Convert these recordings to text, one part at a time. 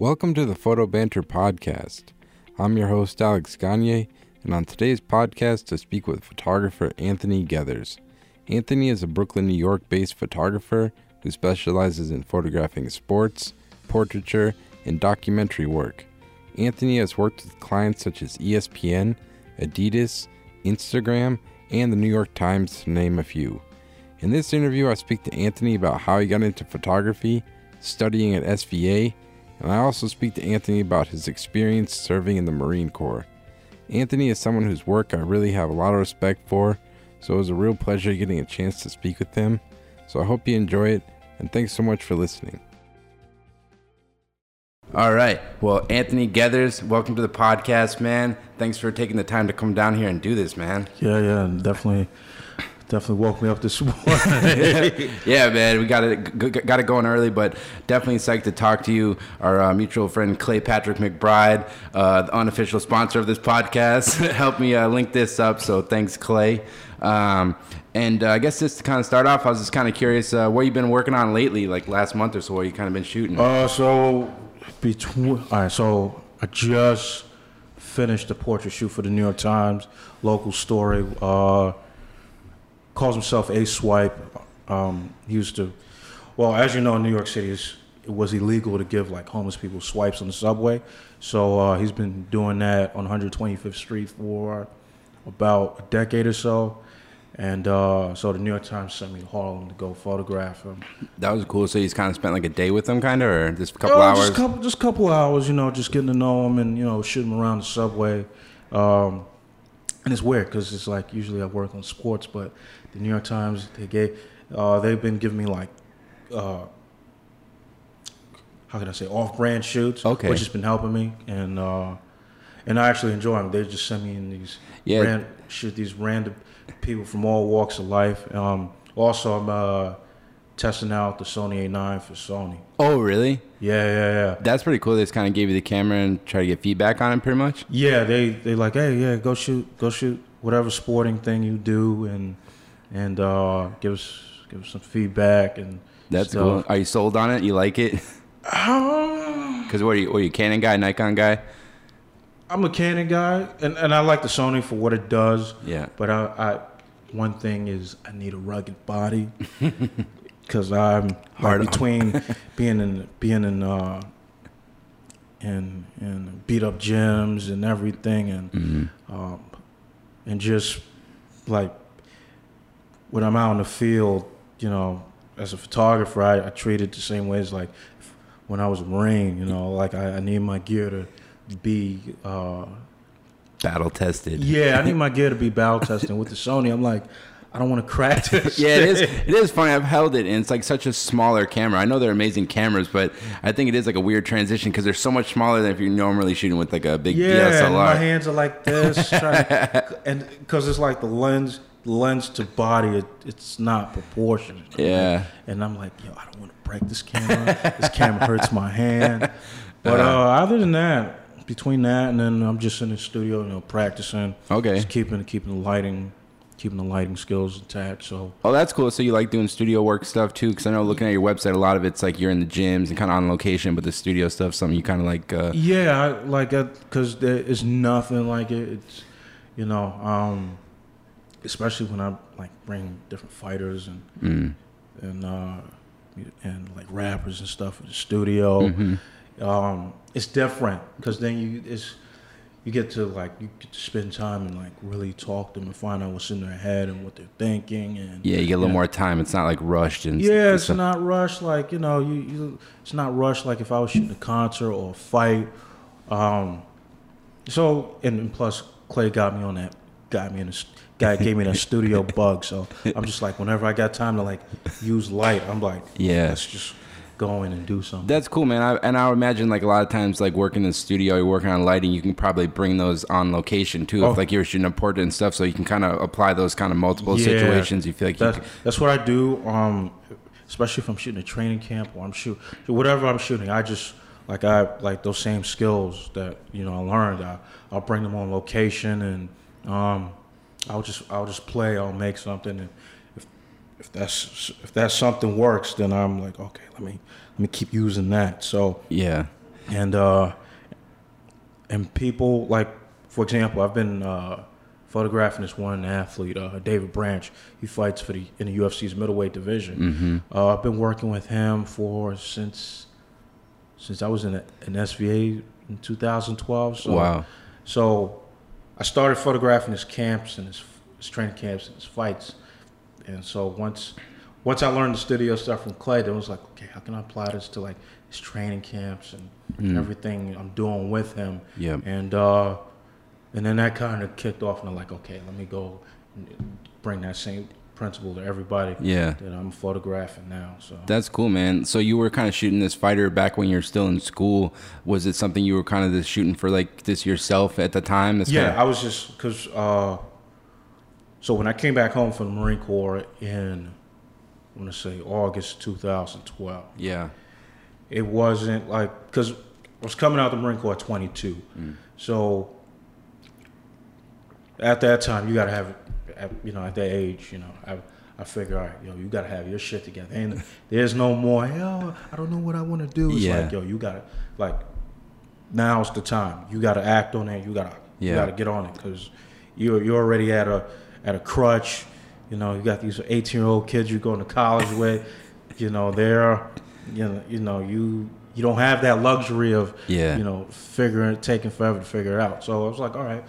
Welcome to the Photo Banter Podcast. I'm your host, Alex Gagne, and on today's podcast, I speak with photographer Anthony Geathers. Anthony is a Brooklyn, New York based photographer who specializes in photographing sports, portraiture, and documentary work. Anthony has worked with clients such as ESPN, Adidas, Instagram, and the New York Times, to name a few. In this interview, I speak to Anthony about how he got into photography, studying at SVA, and I also speak to Anthony about his experience serving in the Marine Corps. Anthony is someone whose work I really have a lot of respect for, so it was a real pleasure getting a chance to speak with him. So I hope you enjoy it, and thanks so much for listening. All right. Well, Anthony Geathers, welcome to the podcast, man. Thanks for taking the time to come down here and do this, man. Yeah, yeah, definitely, definitely woke me up this morning. yeah, man, we got it got it going early, but definitely psyched to talk to you. Our uh, mutual friend Clay Patrick McBride, uh, the unofficial sponsor of this podcast, helped me uh, link this up. So thanks, Clay. Um, and uh, I guess just to kind of start off, I was just kind of curious uh, what you've been working on lately, like last month or so. What you kind of been shooting? uh, so between, all right, so I just finished the portrait shoot for the New York Times, local story. Uh, calls himself A Swipe. Um, he used to, well, as you know, in New York City, it was illegal to give like homeless people swipes on the subway. So uh, he's been doing that on 125th Street for about a decade or so. And uh, so the New York Times sent me to Harlem to go photograph him. that was cool. So you just kind of spent like a day with him, kind of, or just a couple Oh, hours? Just a couple, just a couple hours, you know, just getting to know him and you know shooting him around the subway. Um, and it's weird because it's like usually I work on sports, but the New York Times they gave uh, they've been giving me like uh, how can I say off-brand shoots, Okay. which has been helping me and uh, and I actually enjoy them. They just send me in these Yeah. ran, shoot these random people from all walks of life. Um, also, I'm uh, testing out the Sony A9 for Sony. oh, really? Yeah, yeah, yeah. That's pretty cool. They just kind of gave you the camera and try to get feedback on it, pretty much. Yeah, they they like, hey, yeah, go shoot, go shoot whatever sporting thing you do, and and uh, give us give us some feedback and That's stuff. cool. Are you sold on it? You like it? Um, Because what are you? What are you? Canon guy, Nikon guy? I'm a Canon guy, and, and I like the Sony for what it does. Yeah. But I, I one thing is I need a rugged body because I'm Hard like between being in being in uh, in in beat up gyms and everything, and Mm-hmm. um, and just like when I'm out in the field, you know, as a photographer, I, I treat it the same way as like when I was a Marine. You know, like I, I need my gear to be. Uh, Battle tested. yeah, I need my gear to be battle tested. With the Sony, I'm like, I don't want to crack this. Yeah, it is. It is funny. I've held it, and it's like such a smaller camera. I know they're amazing cameras, but I think it is like a weird transition because they're so much smaller than if you're normally shooting with like a big Yeah, and my hands are like this, to- and because it's like the lens, lens to body, it, it's not proportionate. Yeah. and I'm like, yo, I don't want to break this camera. this camera hurts my hand. But Uh-huh. uh, other than that, between that and then I'm just in the studio, you know, practicing. Okay. Just keeping keeping the lighting, keeping the lighting skills intact. So Oh, that's cool. So you like doing studio work stuff too? Because I know looking at your website, a lot of it's like you're in the gyms and kind of on location, but the studio stuff, something you kind of like. Uh, Yeah, I, like because there is nothing like it. It's you know, um, especially when I like bring different fighters and mm, and uh, and like rappers and stuff in the studio. Mm-hmm. Um, it's different because then you it's you get to like you get to spend time and like really talk to them and find out what's in their head and what they're thinking and yeah, you get a little more time. It's not like rushed and yeah, it's stuff. not rushed like you know you, you it's not rushed like if I was shooting a concert or a fight. Um, so and, and plus Clay got me on that got me in the guy gave me that studio bug. So I'm just like whenever I got time to like use light, I'm like Yeah. let's just go in and do something. That's cool, man. I, and I would imagine like a lot of times, like working in the studio, you're working on lighting. You can probably bring those on location too, Oh. if like you're shooting a portrait and stuff. So you can kind of apply those kind of multiple Yeah. situations. You feel like you That's that's what I do. Um, especially if I'm shooting a training camp or I'm shoot whatever I'm shooting. I just like I like those same skills that you know I learned. I, I'll bring them on location and um, I'll just I'll just play. I'll make something and if if that's if that something works, then I'm like okay, let me let me keep using that. So yeah. and uh, and people like, for example, I've been uh, photographing this one athlete, uh, David Branch. He fights for the in the UFC's middleweight division. Mm-hmm. Uh, I've been working with him for since since I was in an SVA in 2012. So, wow. So I started photographing his camps and his, his training camps and his fights. And so once once I learned the studio stuff from Clay, then it was like, okay, how can I apply this to like his training camps and Mm. everything I'm doing with him? Yep. And uh, and then that kind of kicked off, and I'm like, okay, let me go bring that same principle to everybody Yeah. that I'm photographing now. So That's cool, man. So you were kind of shooting this fighter back when you're still in school. Was it something you were kind of just shooting for like this yourself at the time? Yeah, kinda- I was just because. Uh, so when I came back home from the Marine Corps in, I want to say August 2012, yeah. it wasn't like because I was coming out of the Marine Corps at 22, so at that time you got to have, at, you know, at that age, you know, I. I figure, all right, yo, you gotta have your shit together. And there's no more, yo, I don't know what I want to do. It's Yeah. like, yo, you gotta, like, now's the time. You gotta act on it. You gotta, you Yeah. gotta get on it because you're you're already at a at a crutch. You know, you got these 18 year old kids you're going to college with. You know, they're, you know, you know, you you don't have that luxury of, Yeah. you know, figuring taking forever to figure it out. So I was like, all right,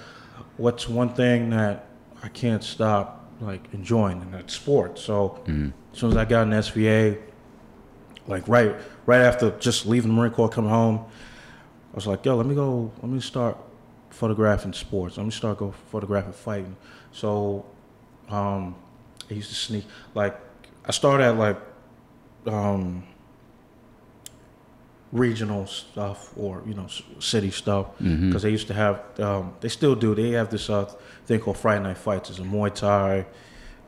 what's one thing that I can't stop like enjoying, and that's sports. So Mm. as soon as I got an SVA, like right right after just leaving the Marine Corps, coming home, I was like, yo, let me go, let me start photographing sports. Let me start go photographing fighting. So um, I used to sneak like I started at like um, regional stuff or you know city stuff because they used to have um, they still do they have this uh, thing called Friday Night Fights. It's a Muay Thai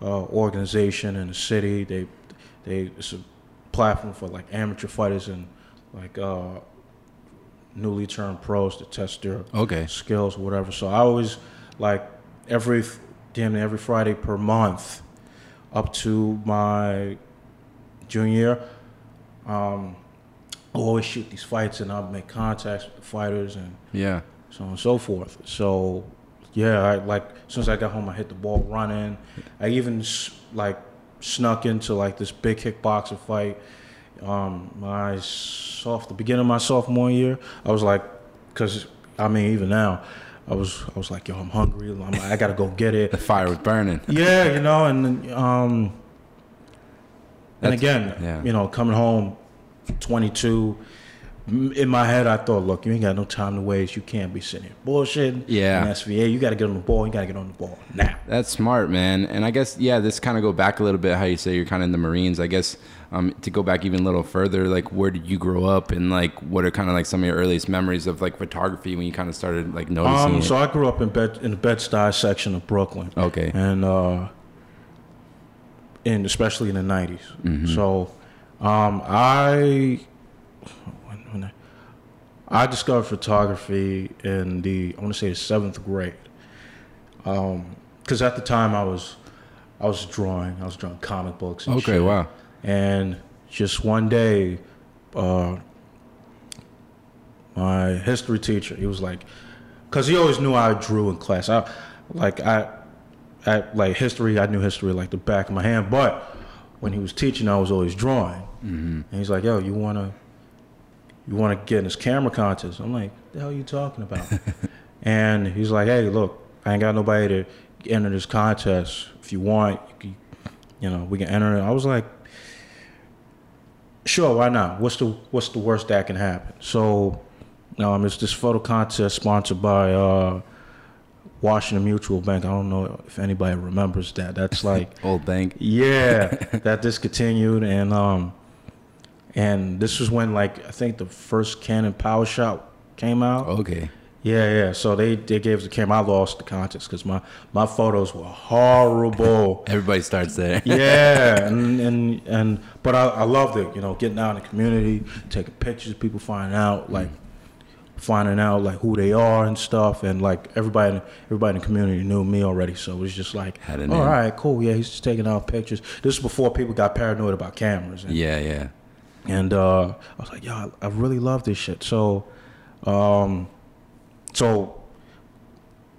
uh, organization in the city. They they it's a platform for like amateur fighters and like uh, newly turned pros to test their Okay. skills or whatever. So I always like every damn every Friday per month up to my junior year. Um, always shoot these fights and I'll make contacts with the fighters and Yeah. so on and so forth. So yeah, I like as soon as I got home, I hit the ball running. I even like snuck into like this big kickboxing fight. Um, my soft the beginning of my sophomore year, I was like, because I mean even now, I was I was like, yo, I'm hungry. I'm, I gotta go get it. The fire was burning. Yeah, you know, and um, and That's- again, yeah. you know, coming home, 22. In my head, I thought, look, you ain't got no time to waste. You can't be sitting here bullshitting. Yeah. In SVA, you got to get on the ball. You got to get on the ball now. That's smart, man. And I guess yeah, this kind of go back a little bit. How you say you're kind of in the Marines. I guess um, to go back even a little further, like where did you grow up, and like what are kind of like some of your earliest memories of like photography when you kind of started like noticing Um, it? so I grew up in Bed in the Bed Stuy section of Brooklyn. Okay. and uh, and especially in the 90s. Mm-hmm. So um, I when, when I, I discovered photography in the I want to say the seventh grade. Because at the time I was I was drawing, I was drawing comic books. And Okay. shit. Wow. And just one day, uh, my history teacher, he was like, because he always knew I drew in class. I like I, I like history. I knew history like the back of my hand. But when he was teaching, I was always drawing. Mm-hmm. And he's like, "Yo, you wanna, you wanna get in this camera contest?" I'm like, "The hell are you talking about?" and he's like, "Hey, look, I ain't got nobody to enter this contest. If you want, you, can, you know, we can enter it." I was like, "Sure, why not? What's the what's the worst that can happen?" So, um, it's this photo contest sponsored by uh, Washington Mutual Bank. I don't know if anybody remembers that. That's like Old bank. yeah, that discontinued, and um, and this was when like I think the first Canon Power Shot came out. Okay. Yeah, yeah. So they they gave us the camera. I lost the contest because my my photos were horrible. Everybody starts there. yeah, and and and but I, I loved it. You know, getting out in the community, taking pictures, people finding out mm. like finding out like who they are and stuff, and like everybody everybody in the community knew me already. So it was just like, all right, cool. Yeah, he's just taking out pictures. This is before people got paranoid about cameras. And, Yeah. Yeah. And uh, I was like, yo, I, really love this shit. So Um, so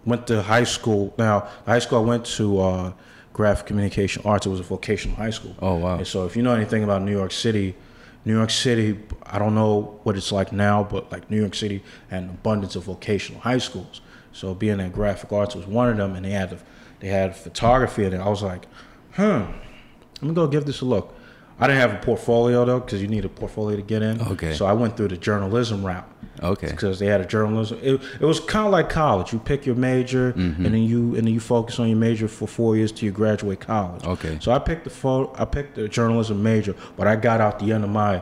went to high school. Now, the high school I went to, uh, graphic communication arts. It was a vocational high school. Oh, wow. And so if you know anything about New York City, New York City, I don't know what it's like now, but like New York City had an abundance of vocational high schools. So being in graphic arts was one of them, and they had they had photography, and I was like, hmm, let me go give this a look. I didn't have a portfolio though, because you need a portfolio to get in. Okay. So I went through the journalism route Okay. because they had a journalism. It, it was kind of like college. You pick your major, Mm-hmm. and then you and then you focus on your major for four years till you graduate college. Okay. So I picked the pho- I picked the journalism major, but I got out the end of my,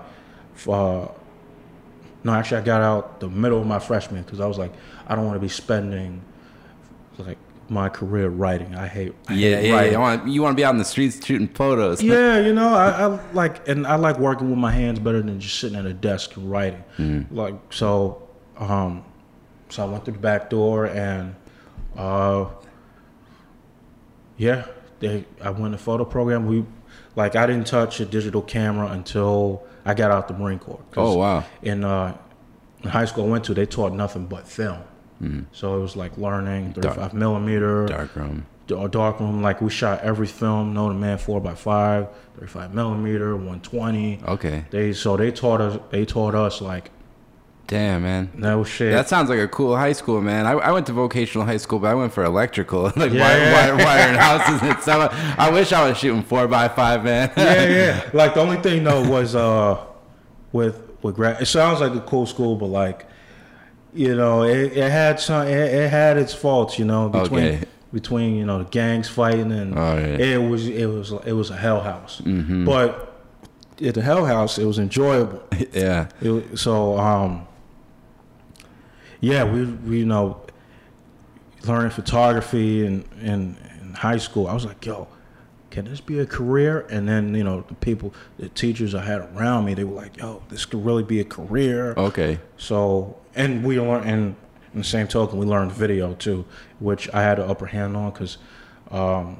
uh, no, actually I got out the middle of my freshman because I was like, I don't want to be spending, like my career writing. I hate. I Yeah, hate yeah, writing. yeah. You want you want to be out in the streets shooting photos. Yeah, you know, I, I like, and I like working with my hands better than just sitting at a desk and writing. Like, so, um, so I went through the back door, and, uh, yeah, they, I went to photo program. We, like, I didn't touch a digital camera until I got out the Marine Corps. Oh wow. In, uh, in high school I went to, they taught nothing but film. So it was like learning 35 millimeter, Darkroom. or dark room. Like we shot every film, known to man, four by five, 35 millimeter, 120. Okay. They so they taught us. They taught us like Damn, man. no shit. That sounds like a cool high school, man. I, I went to vocational high school, but I went for electrical, like Yeah, wire, wire, wiring houses and stuff. I wish I was shooting four by five, man. yeah, yeah. Like the only thing though was uh with with grad. It sounds like a cool school, but like you know, it, it had some. It, it had its faults, you know, between Okay. between you know the gangs fighting and Oh, yeah. it was it was it was a hell house. Mm-hmm. But at the hell house, it was enjoyable. yeah. It, so um, yeah, we we you know learning photography in, in in high school. I was like, yo, can this be a career? And then you know the people, the teachers I had around me, they were like, yo, this could really be a career. Okay. So and we learned and in the same token, we learned video too, which I had an upper hand on because um,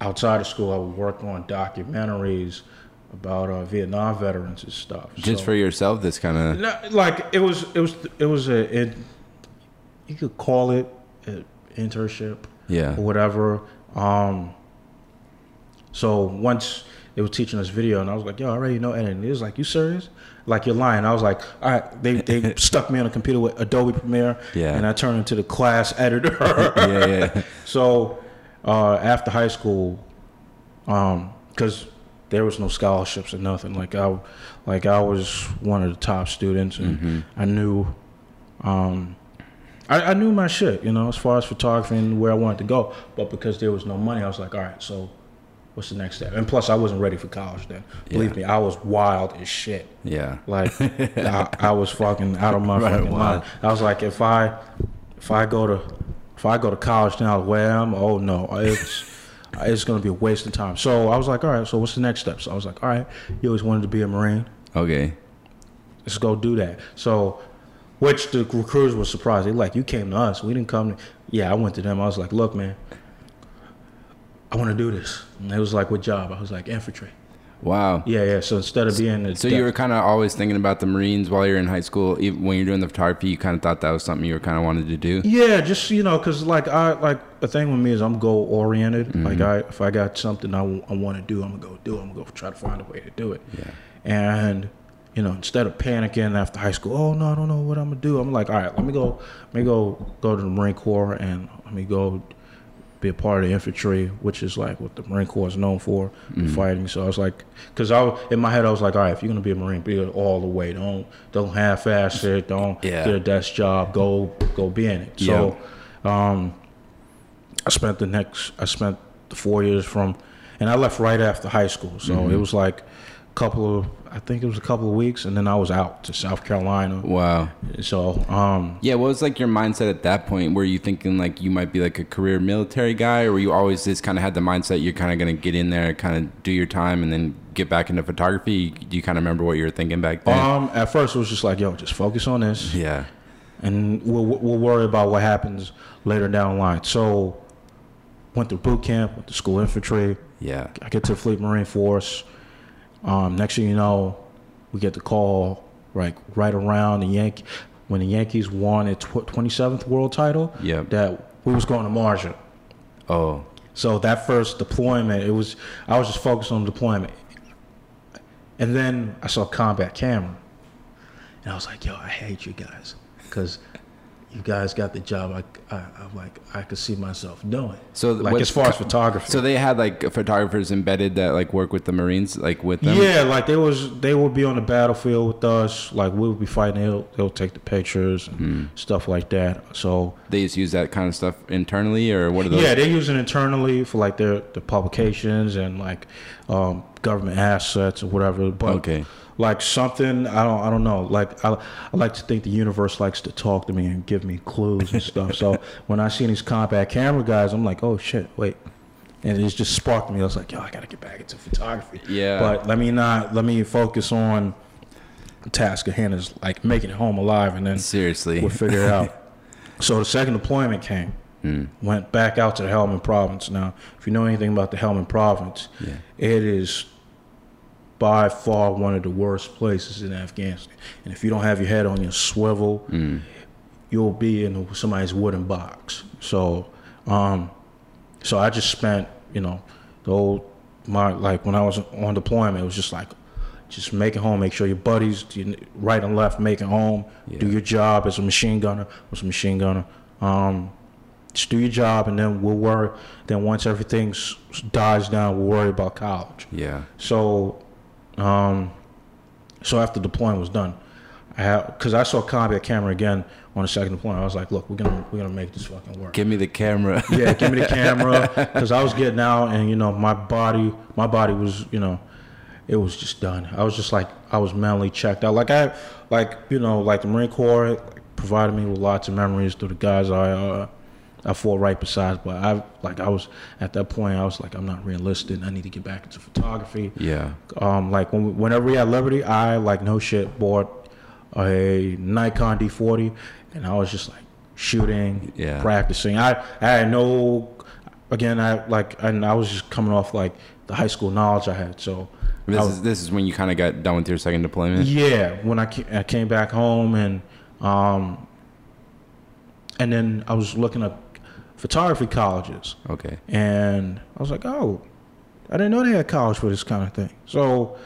outside of school, I would work on documentaries about uh, Vietnam veterans and stuff. Just So- for yourself, this kind of. no, like it was, it was, it was a, it, you could call it an internship Yeah. or whatever. Um, so once they were teaching us video, and I was like, "Yo, I already know editing." It was like, "You serious?" Like you're lying. I was like, "All right." They they stuck me on a computer with Adobe Premiere, Yeah. and I turned into the class editor. yeah, yeah. So uh, after high school, because there was no scholarships or nothing, like I, like I was one of the top students, and Mm-hmm. I knew, um, I, I knew my shit, you know, as far as photography and where I wanted to go. But because there was no money, I was like, all right, so what's the next step? And plus, I wasn't ready for college then. Believe Yeah. me, I was wild as shit. Yeah. Like I, I was fucking out of my Right, fucking mind. I was like, if I if I go to if I go to college now, where I am, oh no, it's it's gonna be a waste of time. So I was like, all right, so what's the next step? So I was like, all right, you always wanted to be a marine, Okay. let's go do that. So, which the recruiters were surprised. They like, you came to us, we didn't come. To, yeah, I went to them. I was like, look, man, I want to do this. And they was like, what job? I was like, infantry. Wow. Yeah, yeah. So instead of being a So you were kind of always thinking about the Marines while you're in high school. Even when you're doing the photography, you kind of thought that was something you were kind of wanted to do. Yeah, just you know, cause like I like the thing with me is I'm goal oriented. Mm-hmm. Like I, if I got something I, want to do, I'm gonna go do it. I'm gonna go try to find a way to do it. Yeah. And you know, instead of panicking after high school, oh no, I don't know what I'm gonna do. I'm like, all right, let me go, let me go go to the Marine Corps and let me go be a part of the infantry, which is like what the Marine Corps is known for, Mm-hmm. fighting. So I was like, because I in my head I was like, all right, if you're gonna be a Marine, be it all the way. Don't don't half-ass it. Don't Yeah. get a desk job. Go go be in it. So, um, I spent the next I spent the four years from, and I left right after high school. So Mm-hmm. it was like couple of I think it was a couple of weeks, and then I was out to South Carolina. Wow. So um, Yeah, what was like your mindset at that point? Were you thinking like you might be like a career military guy, or were you always just kind of had the mindset you're kind of going to get in there, kind of do your time, and then get back into photography? Do you kind of remember what you were thinking back then? um, at first it was just like, yo, just focus on this. yeah. and we'll, we'll worry about what happens later down the line. So, went through boot camp, went to school infantry. Yeah. I get to the Fleet Marine Force. Um, next thing you know, we get the call like right around the Yankee. when the Yankees won its twenty seventh world title. Yeah, That we was going to Marjah. Oh, So that first deployment, it was I was just focused on deployment, and then I saw combat camera, and I was like, "Yo, I hate you guys," because you guys got the job. I, I I'm like I could see myself doing. So like what- as far as photography. so they had like photographers embedded that like work with the Marines, like with them. yeah, like they was they would be on the battlefield with us. Like we would be fighting. They'll they'll take the pictures and Hmm. stuff like that. So They just use that kind of stuff internally, or what are those? Yeah, they're using it internally for like their the publications and like um, government assets or whatever. But Okay. Like something I don't I don't know. Like I, I like to think the universe likes to talk to me and give me clues and stuff. so when I see these combat camera guys, I'm like, oh shit, wait. And it just sparked me. I was like, yo, I gotta get back into photography. Yeah. But let me not let me focus on the task at hand is like making it home alive and then Seriously. we'll figure it out. So the second deployment came. Hmm. Went back out to the Helmand Province. Now, if you know anything about the Helmand Province, Yeah. it is by far one of the worst places in Afghanistan. And if you don't have your head on your swivel, Mm. you'll be in somebody's wooden box. So, um, so I just spent, you know, the whole my like when I was on deployment, it was just like, just make it home. Make sure your buddies, right and left, make it home. Do your job as a machine gunner. Was a machine gunner. Um, just do your job, and then we'll worry. Then once everything dies down, we'll worry about college. Yeah. So, um, so after deployment was done, I had because I saw copy combat camera again on the second deployment. I was like, look, we're gonna we're gonna make this fucking work. Give me the camera. yeah, give me the camera because I was getting out and you know my body my body was you know it was just done. I was just like I was mentally checked out. Like I like you know like the Marine Corps provided me with lots of memories through the guys I uh, I fought right beside. But I like I was at that point I was like I'm not realistic. I need to get back into photography yeah. um, like when, whenever we had Liberty, I like no shit bought a Nikon D40, and I was just like shooting, Yeah. practicing. I I had no, again, I like, and I was just coming off like the high school knowledge I had. So This was- is this is when you kind of got done with your second deployment. yeah, when I came, I came back home and um, and then I was looking at photography colleges. Okay. And I was like, oh, I didn't know they had college for this kind of thing. So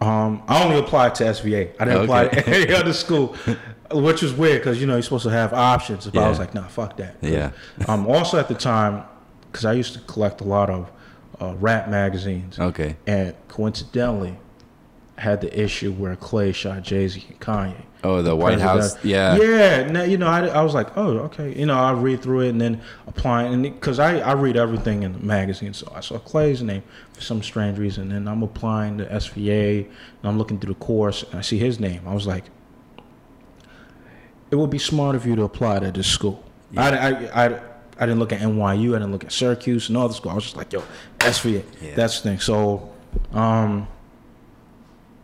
um, I only applied to SVA. I didn't apply to any other school, which is weird because, you know, you're supposed to have options. But I was like, nah, fuck that. Yeah. Um, also at the time, because I used to collect a lot of uh, rap magazines. Okay. And coincidentally, I had the issue where Clay shot Jay Z and Kanye. Oh, the White House. Yeah. Yeah. Now, you know, I, I was like, oh, okay. You know, I read through it and then applying, and because I, I read everything in the magazine. So I saw Clay's name for some strange reason. And I'm applying to SVA and I'm looking through the course and I see his name. I was like, it would be smart of you to apply to this school. I, I, I, I didn't look at NYU. I didn't look at Syracuse and all the school. I was just like, yo, SVA. Yeah. That's the thing. So, um,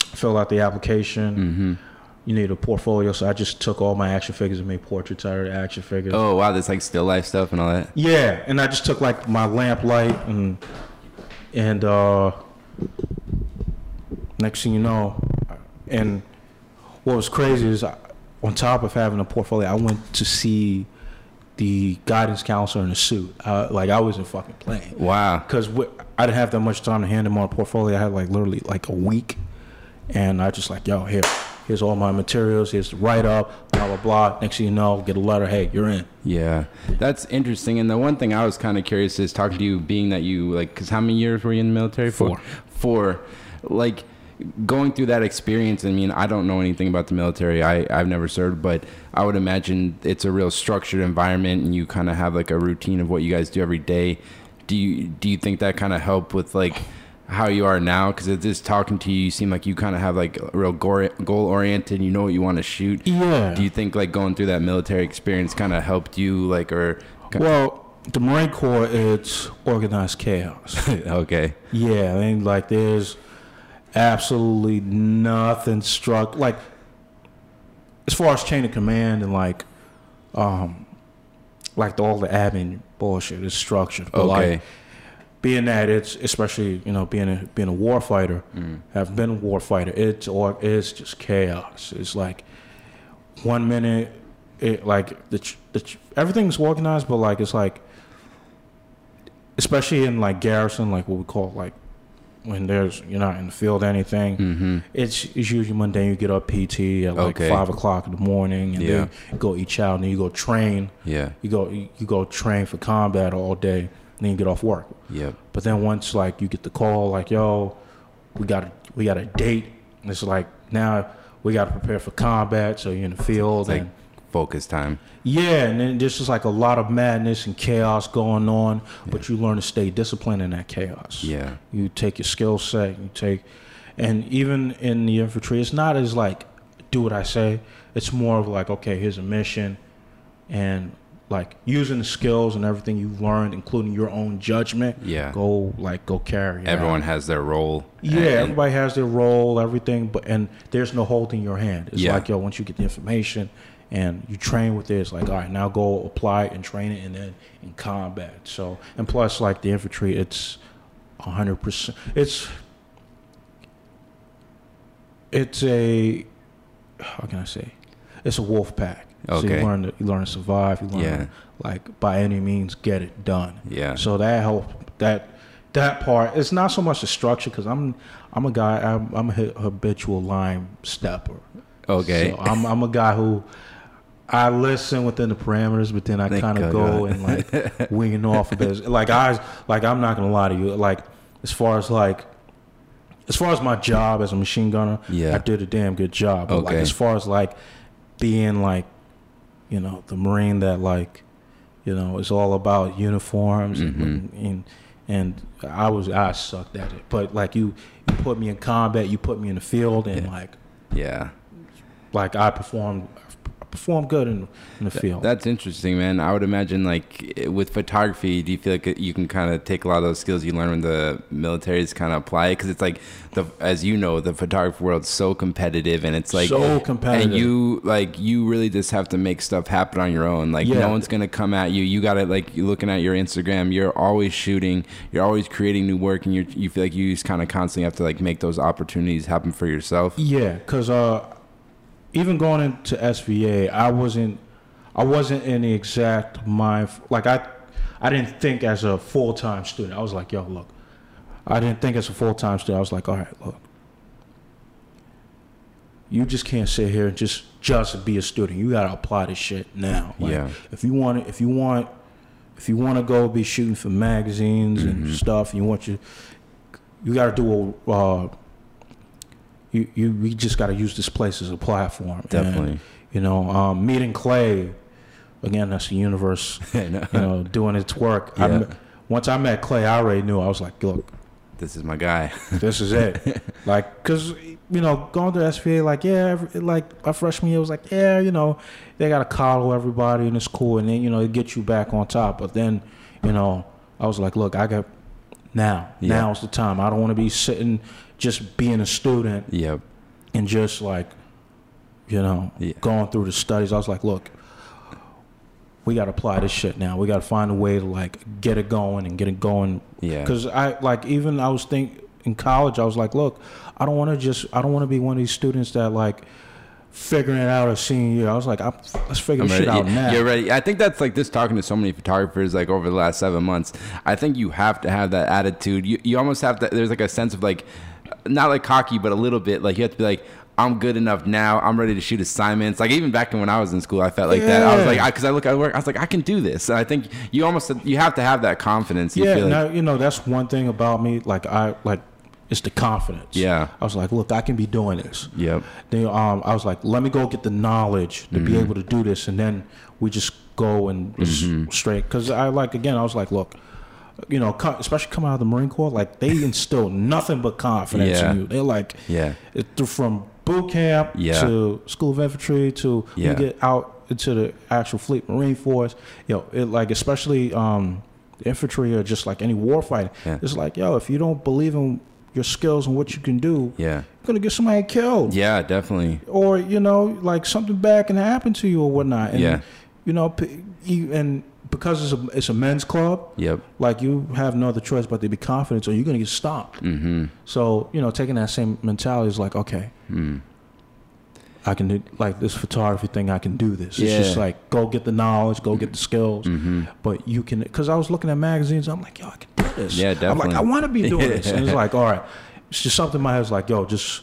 fill out the application. Mm-hmm. You need a portfolio, so I just took all my action figures and made portraits out of the action figures. Oh wow, that's like still life stuff and all that. Yeah, and I just took like my lamp light and and uh next thing you know, and what was crazy is I, on top of having a portfolio, I went to see the guidance counselor in a suit. Uh, like I wasn't fucking playing Wow. because I didn't have that much time to hand him my portfolio. I had like literally like a week, and I just like, yo, here, here's all my materials. Here's the write up, blah blah blah. Next thing you know, get a letter. Hey, you're in. Yeah, that's interesting. And the one thing I was kind of curious is talking to you, being that you like, because how many years were you in the military? Four. Four. Like going through that experience. I mean, I don't know anything about the military. I I've never served, but I would imagine it's a real structured environment, and you kind of have like a routine of what you guys do every day. Do you do you think that kind of helped with like? How you are now because just talking to you you seem like you kind of have like a real goal oriented you know what you want to shoot Yeah. do you think like going through that military experience kind of helped you like or Well, the Marine Corps, it's organized chaos. okay yeah, I mean, like there's absolutely nothing struck. Like as far as chain of command and like, um, like the, all the admin bullshit is structured. But okay like being that it's especially you know being a being a war fighter, Mm. have been a war fighter. It's or it's just chaos. It's like one minute, it like the, the everything's organized, but like it's like, especially in like garrison, like what we call like when there's you're not in the field or anything. Mm-hmm. It's, it's usually Monday. You get up PT at like Okay. five o'clock in the morning, and Yeah. then you go eat chow, and then you go train. Yeah. You go you, go train for combat all day, then you get off work. Yeah. But then once like you get the call, like yo, we got a, we got a date. And it's like now we got to prepare for combat. So you're in the field, It's like and focus time. yeah, and then there's just like a lot of madness and chaos going on. But you learn to stay disciplined in that chaos. Yeah. You take your skill set, you take, and even in the infantry, it's not as like do what I say. It's more of like okay, here's a mission, and like using the skills and everything you've learned, including your own judgment. Yeah. Go like go carry. Everyone out. has their role. Yeah, And- everybody has their role, everything, but and there's no holding your hand. It's Yeah. like yo, once you get the information and you train with it, it's like all right, now go apply it and train it, and then in combat. So and plus, like the infantry, it's hundred percent. It's it's a how can I say? It's a wolf pack. So you learn to you learn to survive. You learn Yeah. to, like by any means get it done. Yeah. So that help that that part. It's not so much the structure because I'm I'm a guy. I'm, I'm a habitual line stepper. Okay. So I'm I'm a guy who I listen within the parameters, but then I kind of God. go and like winging off a bit. Like I like I'm not gonna lie to you. Like as far as like as far as my job as a machine gunner, Yeah. I did a damn good job. But like Okay. as far as like being like you know the marine that like you know is all about uniforms and, Mm-hmm. and and I was I sucked at it. But like you, you put me in combat, you put me in the field, and Yeah. like yeah. like I performed I performed good in, in the field. That's interesting, man. I would imagine, like with photography, do you feel like you can kind of take a lot of those skills you learn in the military is kind of apply it? Because it's like the, as you know, the photography world's so competitive, and it's like So competitive. and you like you really just have to make stuff happen on your own. Like Yeah. no one's gonna come at you. You got to like you're looking at your Instagram. You're always shooting. You're always creating new work, and you you feel like you just kind of constantly have to like make those opportunities happen for yourself. Yeah, because uh, even going into SVA, I wasn't, I wasn't in the exact mind. Like I, I didn't think as a full time student. I was like, yo, look, I didn't think as a full time student. I was like, all right, look, you just can't sit here and just just be a student. You gotta apply this shit now. Like, Yeah. If you want it, if you want, if you want to go be shooting for magazines Mm-hmm. and stuff, you want you, you gotta do a. Uh, you, you we just got to use this place as a platform. And, Definitely. you know, um, meeting Clay, again, that's the universe, you know, doing its work. Yeah. met- once I met Clay, I already knew. I was like, look, This is my guy. this is it. like, cause you know, going to SVA, like, yeah, every, like my freshman year was like, yeah, you know, they got to coddle everybody and it's cool, and then you know, it gets you back on top. But then, you know, I was like, look, I got now. Yeah. Now's the time. I don't want to be sitting just being a student yep. and just like you know Yeah. going through the studies i was like look we got to apply this shit now we got to find a way to like get it going and get it going Yeah. because i like even i was think in college i was like look i don't want to just i don't want to be one of these students that like figuring it out a senior year i was like I'm, let's figure I'm this shit ready. out now You're ready. I think that's like this talking to so many photographers like over the last seven months. I think you have to have that attitude. You you almost have to. There's like a sense of like, not like cocky, but a little bit like you have to be like. I'm good enough now. I'm ready to shoot assignments. Like even back when I was in school, I felt like that. I was like, because I, look at work, I was like, I can do this. And I think you almost you have to have that confidence. You yeah feel like, now you know that's one thing about me like i like it's the confidence Yeah. i was like look i can be doing this Yep. Then um, I was like, let me go get the knowledge to Mm-hmm. be able to do this, and then we just go and Mm-hmm. straight. Because I like again, I was like, look, you know, especially coming out of the Marine Corps, like they instill nothing but confidence Yeah. in you. They're like, Yeah. from boot camp Yeah. to School of Infantry to Yeah. you get out into the actual Fleet Marine Force. You know, it like especially um, infantry or just like any war fighting. Yeah. It's like, yo, if you don't believe in your skills and what you can do, Yeah. you're gonna get somebody killed Yeah. Definitely. or you know like something bad can happen to you or whatnot and Yeah. you know and because it's a it's a men's club Yep. like you have no other choice but to be confident or you're gonna get stopped Mm-hmm. so you know taking that same mentality is like okay Mm. I can do like this photography thing. I can do this. It's just like go get the knowledge, go get the skills. Mm-hmm. But you can, because I was looking at magazines. I'm like, yo, I can do this. Yeah, definitely. I'm like, I want to be doing this. And it's like, all right, it's just something in my head was like, yo, just.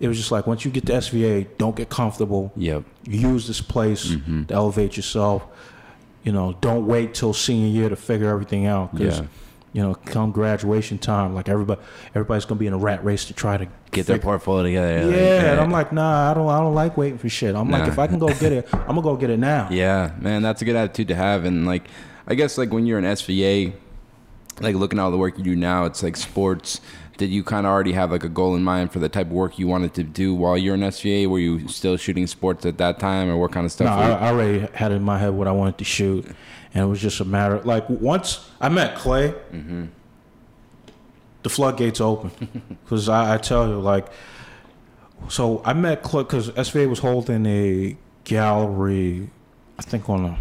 It was just like once you get to SVA, don't get comfortable. Yep. Use this place Mm-hmm. to elevate yourself. You know, don't wait till senior year to figure everything out. 'cause, Yeah. You know, come graduation time, like everybody, everybody's gonna be in a rat race to try to Get their portfolio together. yeah, and I'm like, nah, I don't, I don't like waiting for shit. I'm like, if I can go get it, I'm gonna go get it now. Yeah, man, that's a good attitude to have. And like, I guess like when you're an SVA, like looking at all the work you do now, it's like sports. Did you kind of already have like a goal in mind for the type of work you wanted to do while you're in SVA? Were you still shooting sports at that time, or what kind of stuff? No, I, I already had in my head what I wanted to shoot, and it was just a matter. of, Like once I met Clay, Mm-hmm. the floodgates open. Because I, I tell you, like, so I met Clay because SVA was holding a gallery, I think on a,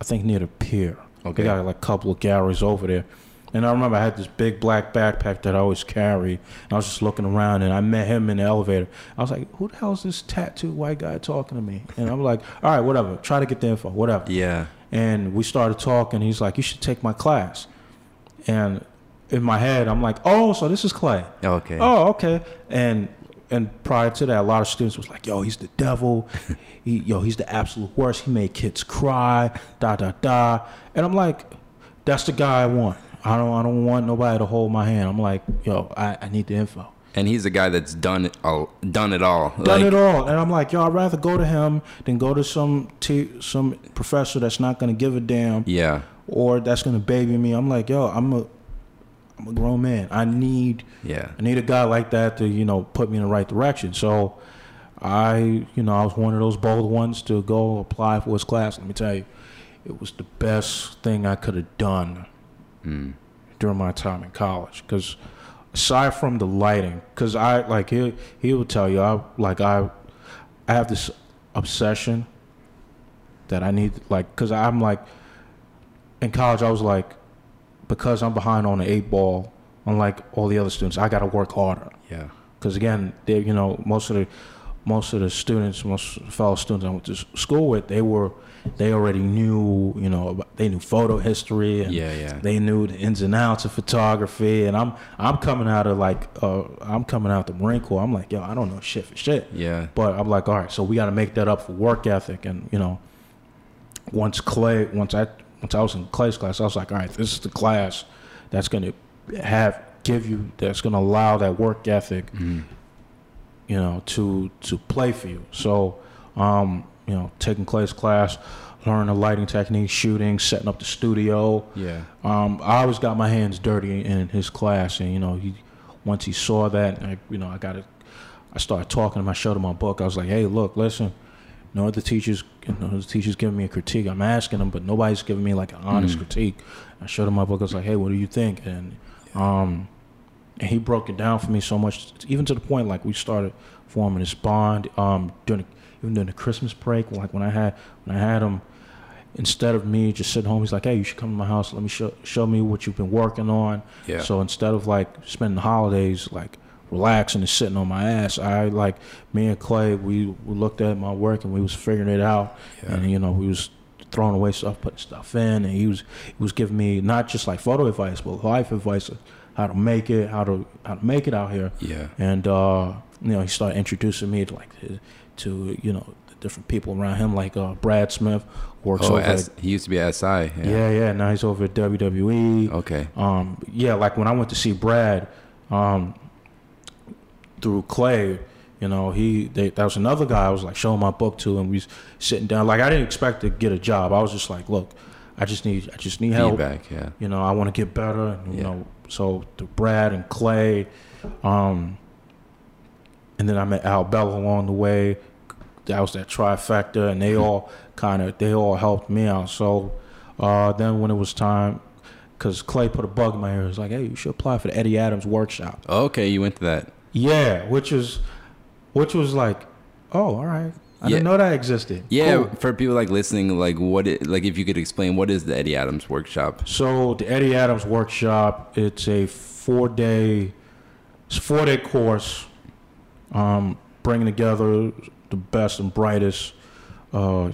I think near the pier. Okay. They got like a couple of galleries over there. And I remember I had this big black backpack that I always carry. And I was just looking around and I met him in the elevator. I was like, who the hell is this tattooed white guy talking to me? And I'm like, all right, whatever. Try to get the info, whatever. yeah, And we started talking. He's like, you should take my class. And in my head, I'm like, oh, so this is Clay. Oh, okay, Oh, okay. And and prior to that, a lot of students was like, "Yo, he's the devil. he, yo, he's the absolute worst. He made kids cry. Da da da." And I'm like, "That's the guy I want. I don't. I don't want nobody to hold my hand. I'm like, yo, I, I need the info. and he's a guy that's done it all, done it all. Done like, it all. And I'm like, yo, I'd rather go to him than go to some t- some professor that's not gonna give a damn Yeah, or that's gonna baby me. I'm like, yo, I'm a I'm a grown man. I need yeah, I need a guy like that to, you know, put me in the right direction. So I, you know, I was one of those bold ones to go apply for his class. Let me tell you, it was the best thing I could have done mm. during my time in college. Because aside from the lighting, because I like he he will tell you, I like I I have this obsession that I need like because I'm like in college I was like because I'm behind on the eight ball, unlike all the other students, I got to work harder. yeah, Because again, they you know most of the most of the students, most fellow students I went to school with, they were they already knew you know they knew photo history and yeah, yeah. they knew the ins and outs of photography. And I'm I'm coming out of like uh, I'm coming out the Marine Corps. I'm like yo, I don't know shit for shit. yeah, But I'm like, all right, so we got to make that up for work ethic. And you know, once Clay, once I, once I was in Clay's class, I was like, all right, this is the class that's gonna have give you that's gonna allow that work ethic, mm. You know, to to play for you. So, um, you know, taking Clay's class, learning the lighting technique, shooting, setting up the studio. yeah, Um, I always got my hands dirty in his class, and you know, he once he saw that, I, you know, I got it. I started talking to him. I showed him my book. I was like, "Hey, look, listen. No other teachers, you know, the teachers giving me a critique. I'm asking them, but nobody's giving me like an honest Mm. critique." I showed him my book. I was like, "Hey, what do you think?" And um, and he broke it down for me so much, even to the point like we started forming this bond. Um, during even during the Christmas break, like when I had when I had him instead of me just sitting home, he's like, "Hey, you should come to my house. Let me show show me what you've been working on." yeah. So instead of like spending the holidays like relaxing and sitting on my ass, I like me and Clay, we, we looked at my work and we was figuring it out, Yeah. and you know we was throwing away stuff, putting stuff in, and he was he was giving me not just like photo advice, but life advice, how to make it, how to how to make it out here, yeah, and uh, you know he started introducing me to like to, to you know the different people around him, like uh, Brad Smith works Oh, over. S, at, he used to be at SI. Yeah. yeah, yeah. Now he's over at WWE. Okay. Um, yeah, like when I went to see Brad um, through Clay, you know, he they, that was another guy I was like showing my book to, and we was sitting down. Like I didn't expect to get a job. I was just like, look, I just need I just need help. Feedback. Yeah. You know, I want to get better. And, you Yeah. know, so to Brad and Clay, um, and then I met Al Bello along the way. That was that trifecta, and they all kind of they all helped me out. So uh, then when it was time, because Clay put a bug in my ear, he was like, "Hey, you should apply for the Eddie Adams workshop." Okay, you went to that. Yeah, which is, which was like, oh, all right. I Yeah. didn't know that existed. Yeah, Cool. for people like listening, like what, it, like if you could explain what is the Eddie Adams workshop? So the Eddie Adams workshop, it's a four day, it's four day course, um, bringing together the best and brightest uh,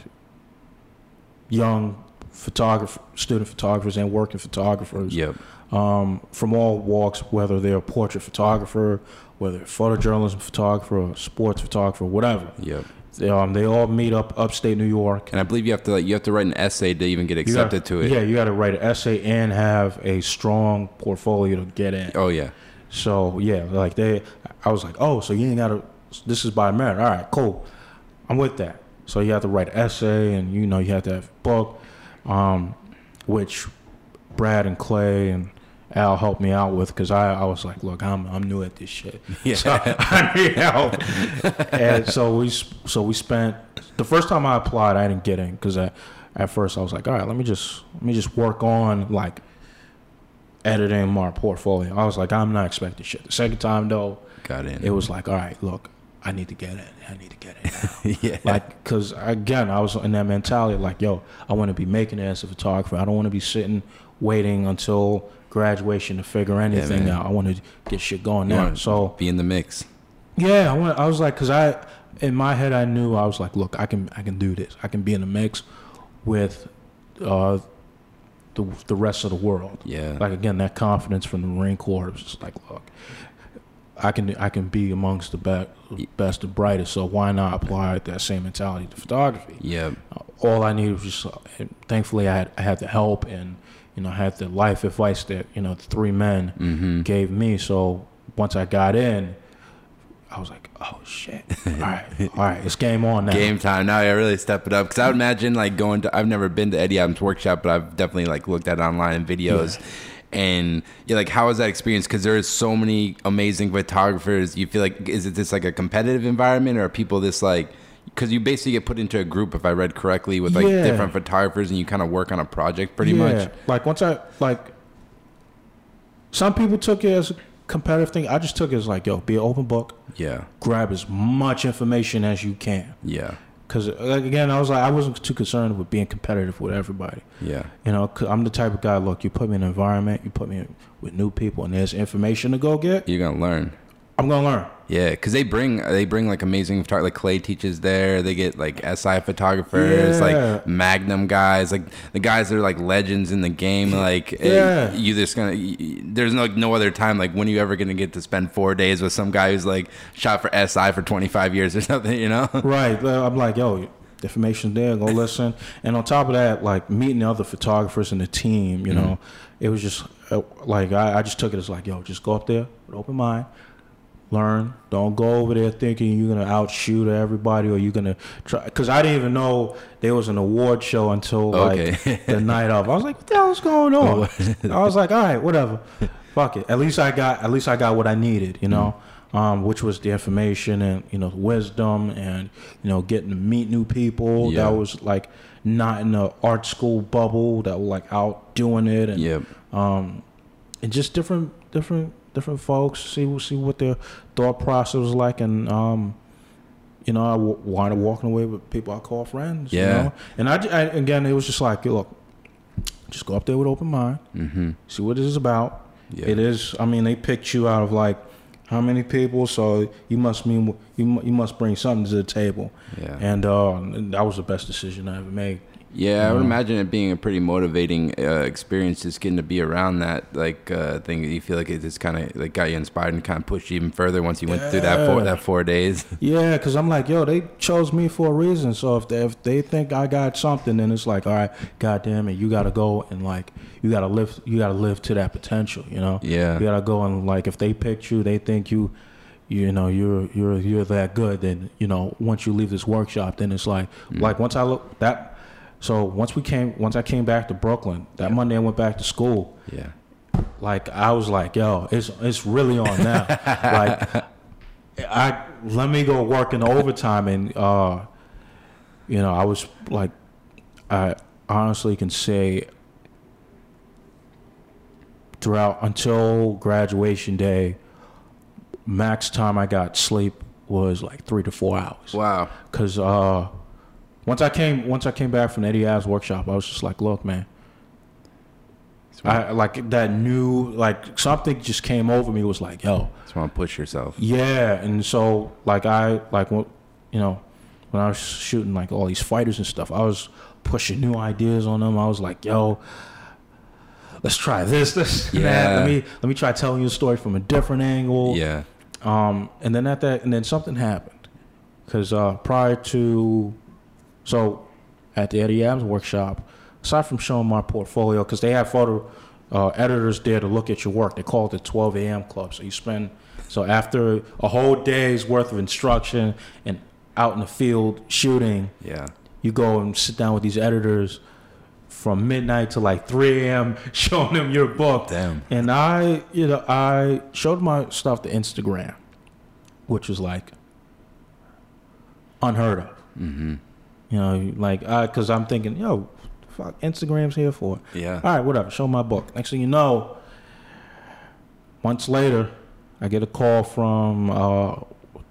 young photographer, student photographers, and working photographers Yep. um, from all walks, whether they're a portrait photographer, whether photojournalism photographer, or sports photographer, whatever. Yep. They, um, they all meet up upstate New York. And I believe you have to like you have to write an essay to even get accepted gotta- to it. Yeah, you got to write an essay and have a strong portfolio to get in. Oh yeah. So yeah, like they, I was like, oh, so you ain't got to. This is by merit. All right, cool. I'm with that. So you have to write an essay, and you know you have to have a book, um, which Brad and Clay and Al helped me out with because I, I was like, look, I'm I'm new at this shit. Yeah. So I need help. and so we so we spent the first time I applied, I didn't get in because I at first I was like, all right, let me just let me just work on like editing my portfolio. I was like, I'm not expecting shit. The second time though, Got in. it was like, all right, look, I need to get in. I need to get in. yeah. like, cause again, I was in that mentality, like, yo, I want to be making it as a photographer. I don't want to be sitting waiting until graduation to figure anything man. out. I want to get shit going You now. So be in the mix. yeah, I, went, I was like, cause I, in my head, I knew I was like, look, I can, I can do this. I can be in the mix with, uh, the the rest of the world. Yeah. Like again, that confidence from the Marine Corps was just like, look, I can I can be amongst the best, best and brightest. So why not apply that same mentality to photography? Yeah. All I needed was just, uh, thankfully, I had I had the help and you know I had the life advice that you know the three men Mm-hmm. gave me. So once I got in, I was like, oh shit, all right, all right, it's game on now. Game time. Now I really step it up because I would imagine like going to. I've never been to Eddie Adams workshop, but I've definitely like looked at online videos. And yeah, like how was that experience? Because there is so many amazing photographers. You feel like is it this like a competitive environment, or are people this like? Because you basically get put into a group, if I read correctly, with like Yeah. different photographers, and you kind of work on a project pretty much. Like once I like, some people took it as a competitive thing. I just took it as like, yo, be an open book. Yeah, Grab as much information as you can. yeah, Because like, again, I was like, I wasn't too concerned with being competitive with everybody. yeah, You know, i I'm the type of guy. Look, you put me in an environment, you put me with new people, and there's information to go get. you're gonna learn. I'm gonna learn. Yeah, because they bring they bring like amazing photog- like Clay teaches there. They get like SI photographers, Yeah. like Magnum guys, like the guys that are like legends in the game. Like eh, Yeah. you just gonna y- y- there's no no other time. Like when are you ever gonna get to spend four days with some guy who's like shot for SI for 25 years or something? You know? Right. I'm like, yo, the information's there. Go listen. And on top of that, like meeting the other photographers in the team, you know, it was just uh, like I, I just took it as like, yo, just go up there with open mind, learn. Don't go over there thinking you're gonna outshoot everybody or you're gonna try. Because I didn't even know there was an award show until like the night of. I was like, what the hell's going on? I was like, all right, whatever. Fuck it. At least I got at least I got what I needed, you know. Um, which was the information and you know wisdom and you know getting to meet new people Yeah. that was like not in the art school bubble that were like out doing it and Yep. um, and just different different different folks see see what their thought process was like and um, you know I w- up walking away with people I call friends you Yeah. know? and I again it was just like look just go up there with open mind Mm-hmm. see what it is about Yeah. it is I mean they picked you out of like how many people so you must mean you you must bring something to the table Yeah. and uh, that was the best decision I ever made Yeah, I would Um, imagine it being a pretty motivating uh, experience, just getting to be around that like uh, thing. You feel like it just kind of like got you inspired and kind of pushed you even further once you went through that four that four days. Yeah, because I'm like, yo, they chose me for a reason. So if they, if they think I got something, then it's like, all right, God damn it, you got to go and like, you got to live, you got to live to that potential, you know? Yeah. You got to go and like, if they picked you, they think you, you know, you're you're you're that good. Then you know, once you leave this workshop, then it's like, Mm. like once I look that. So once we came, once I came back to Brooklyn, that Monday I went back to school Yeah. like I was like, yo, it's it's really on now. like I let me go work in overtime and uh you know, I was like I honestly can say throughout until graduation day max time I got sleep was like 3 to 4 hours Wow. cuz uh once I came once I came back from Eddie Adams workshop I was just like, look, man, I like that new like something just came over me was like, yo, Just want to push yourself. yeah, and so like I like you know, when I was shooting like all these fighters and stuff, I was pushing new ideas on them. I was like, yo, let's try this, this, and that. Let me let me try telling you a story from a different angle. Yeah. Um, and then at that, and then something happened, because uh, prior to, so at the Eddie Adams workshop, aside from showing my portfolio, because they have photo uh, editors there to look at your work, they call it the 12 a.m. club. So you spend, so after a whole day's worth of instruction and out in the field shooting, Yeah. you go and sit down with these editors from midnight to like 3 a.m. showing them your book. Damn. And I, you know, I showed my stuff to Instagram, which was like unheard of. Mm-hmm. You know, like I, because I'm thinking, yo, fuck, Instagram's here for. it. Yeah. All right, whatever. Show my book. Next thing you know, months later, I get a call from uh,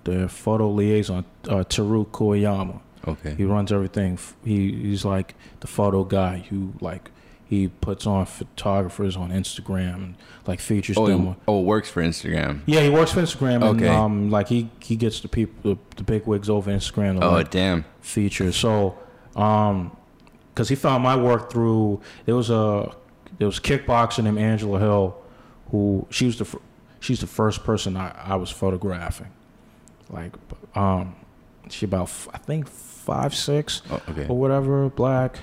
the photo liaison, uh, Teru Kuwayama. Okay. He runs everything. He he's like the photo guy who like he puts on photographers on Instagram and like features Oh, them. it, oh, it works for Instagram. Yeah, he works for Instagram Okay. and um like he he gets the people the, the big wigs over Instagram to Oh, like, damn. feature. So um because he found my work through there was a there was kickboxer named Angela Hill who she was the she's the first person I, I was photographing. Like um she about I think five six Oh, okay. or whatever, black.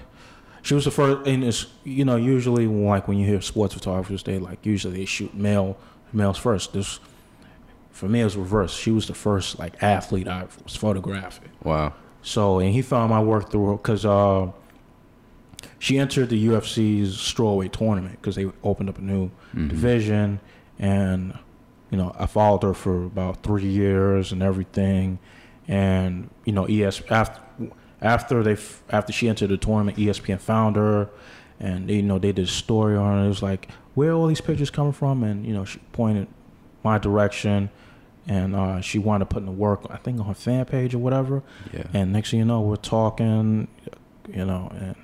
She was the first, and it's you know usually like when you hear sports photographers, they like usually they shoot male males first. This for me it was reverse. She was the first like athlete I was photographing. Wow. So and he found my work through because uh, she entered the UFC's strawweight tournament because they opened up a new Mhm. division, and you know I followed her for about three years and everything, and you know ES after after they after she entered the tournament, ESPN found her, and they, you know they did a story on her. It was like where are all these pictures coming from, and you know she pointed my direction. And uh, she wound up putting the work, I think, on her fan page or whatever. Yeah. And next thing you know, we're talking, you know, and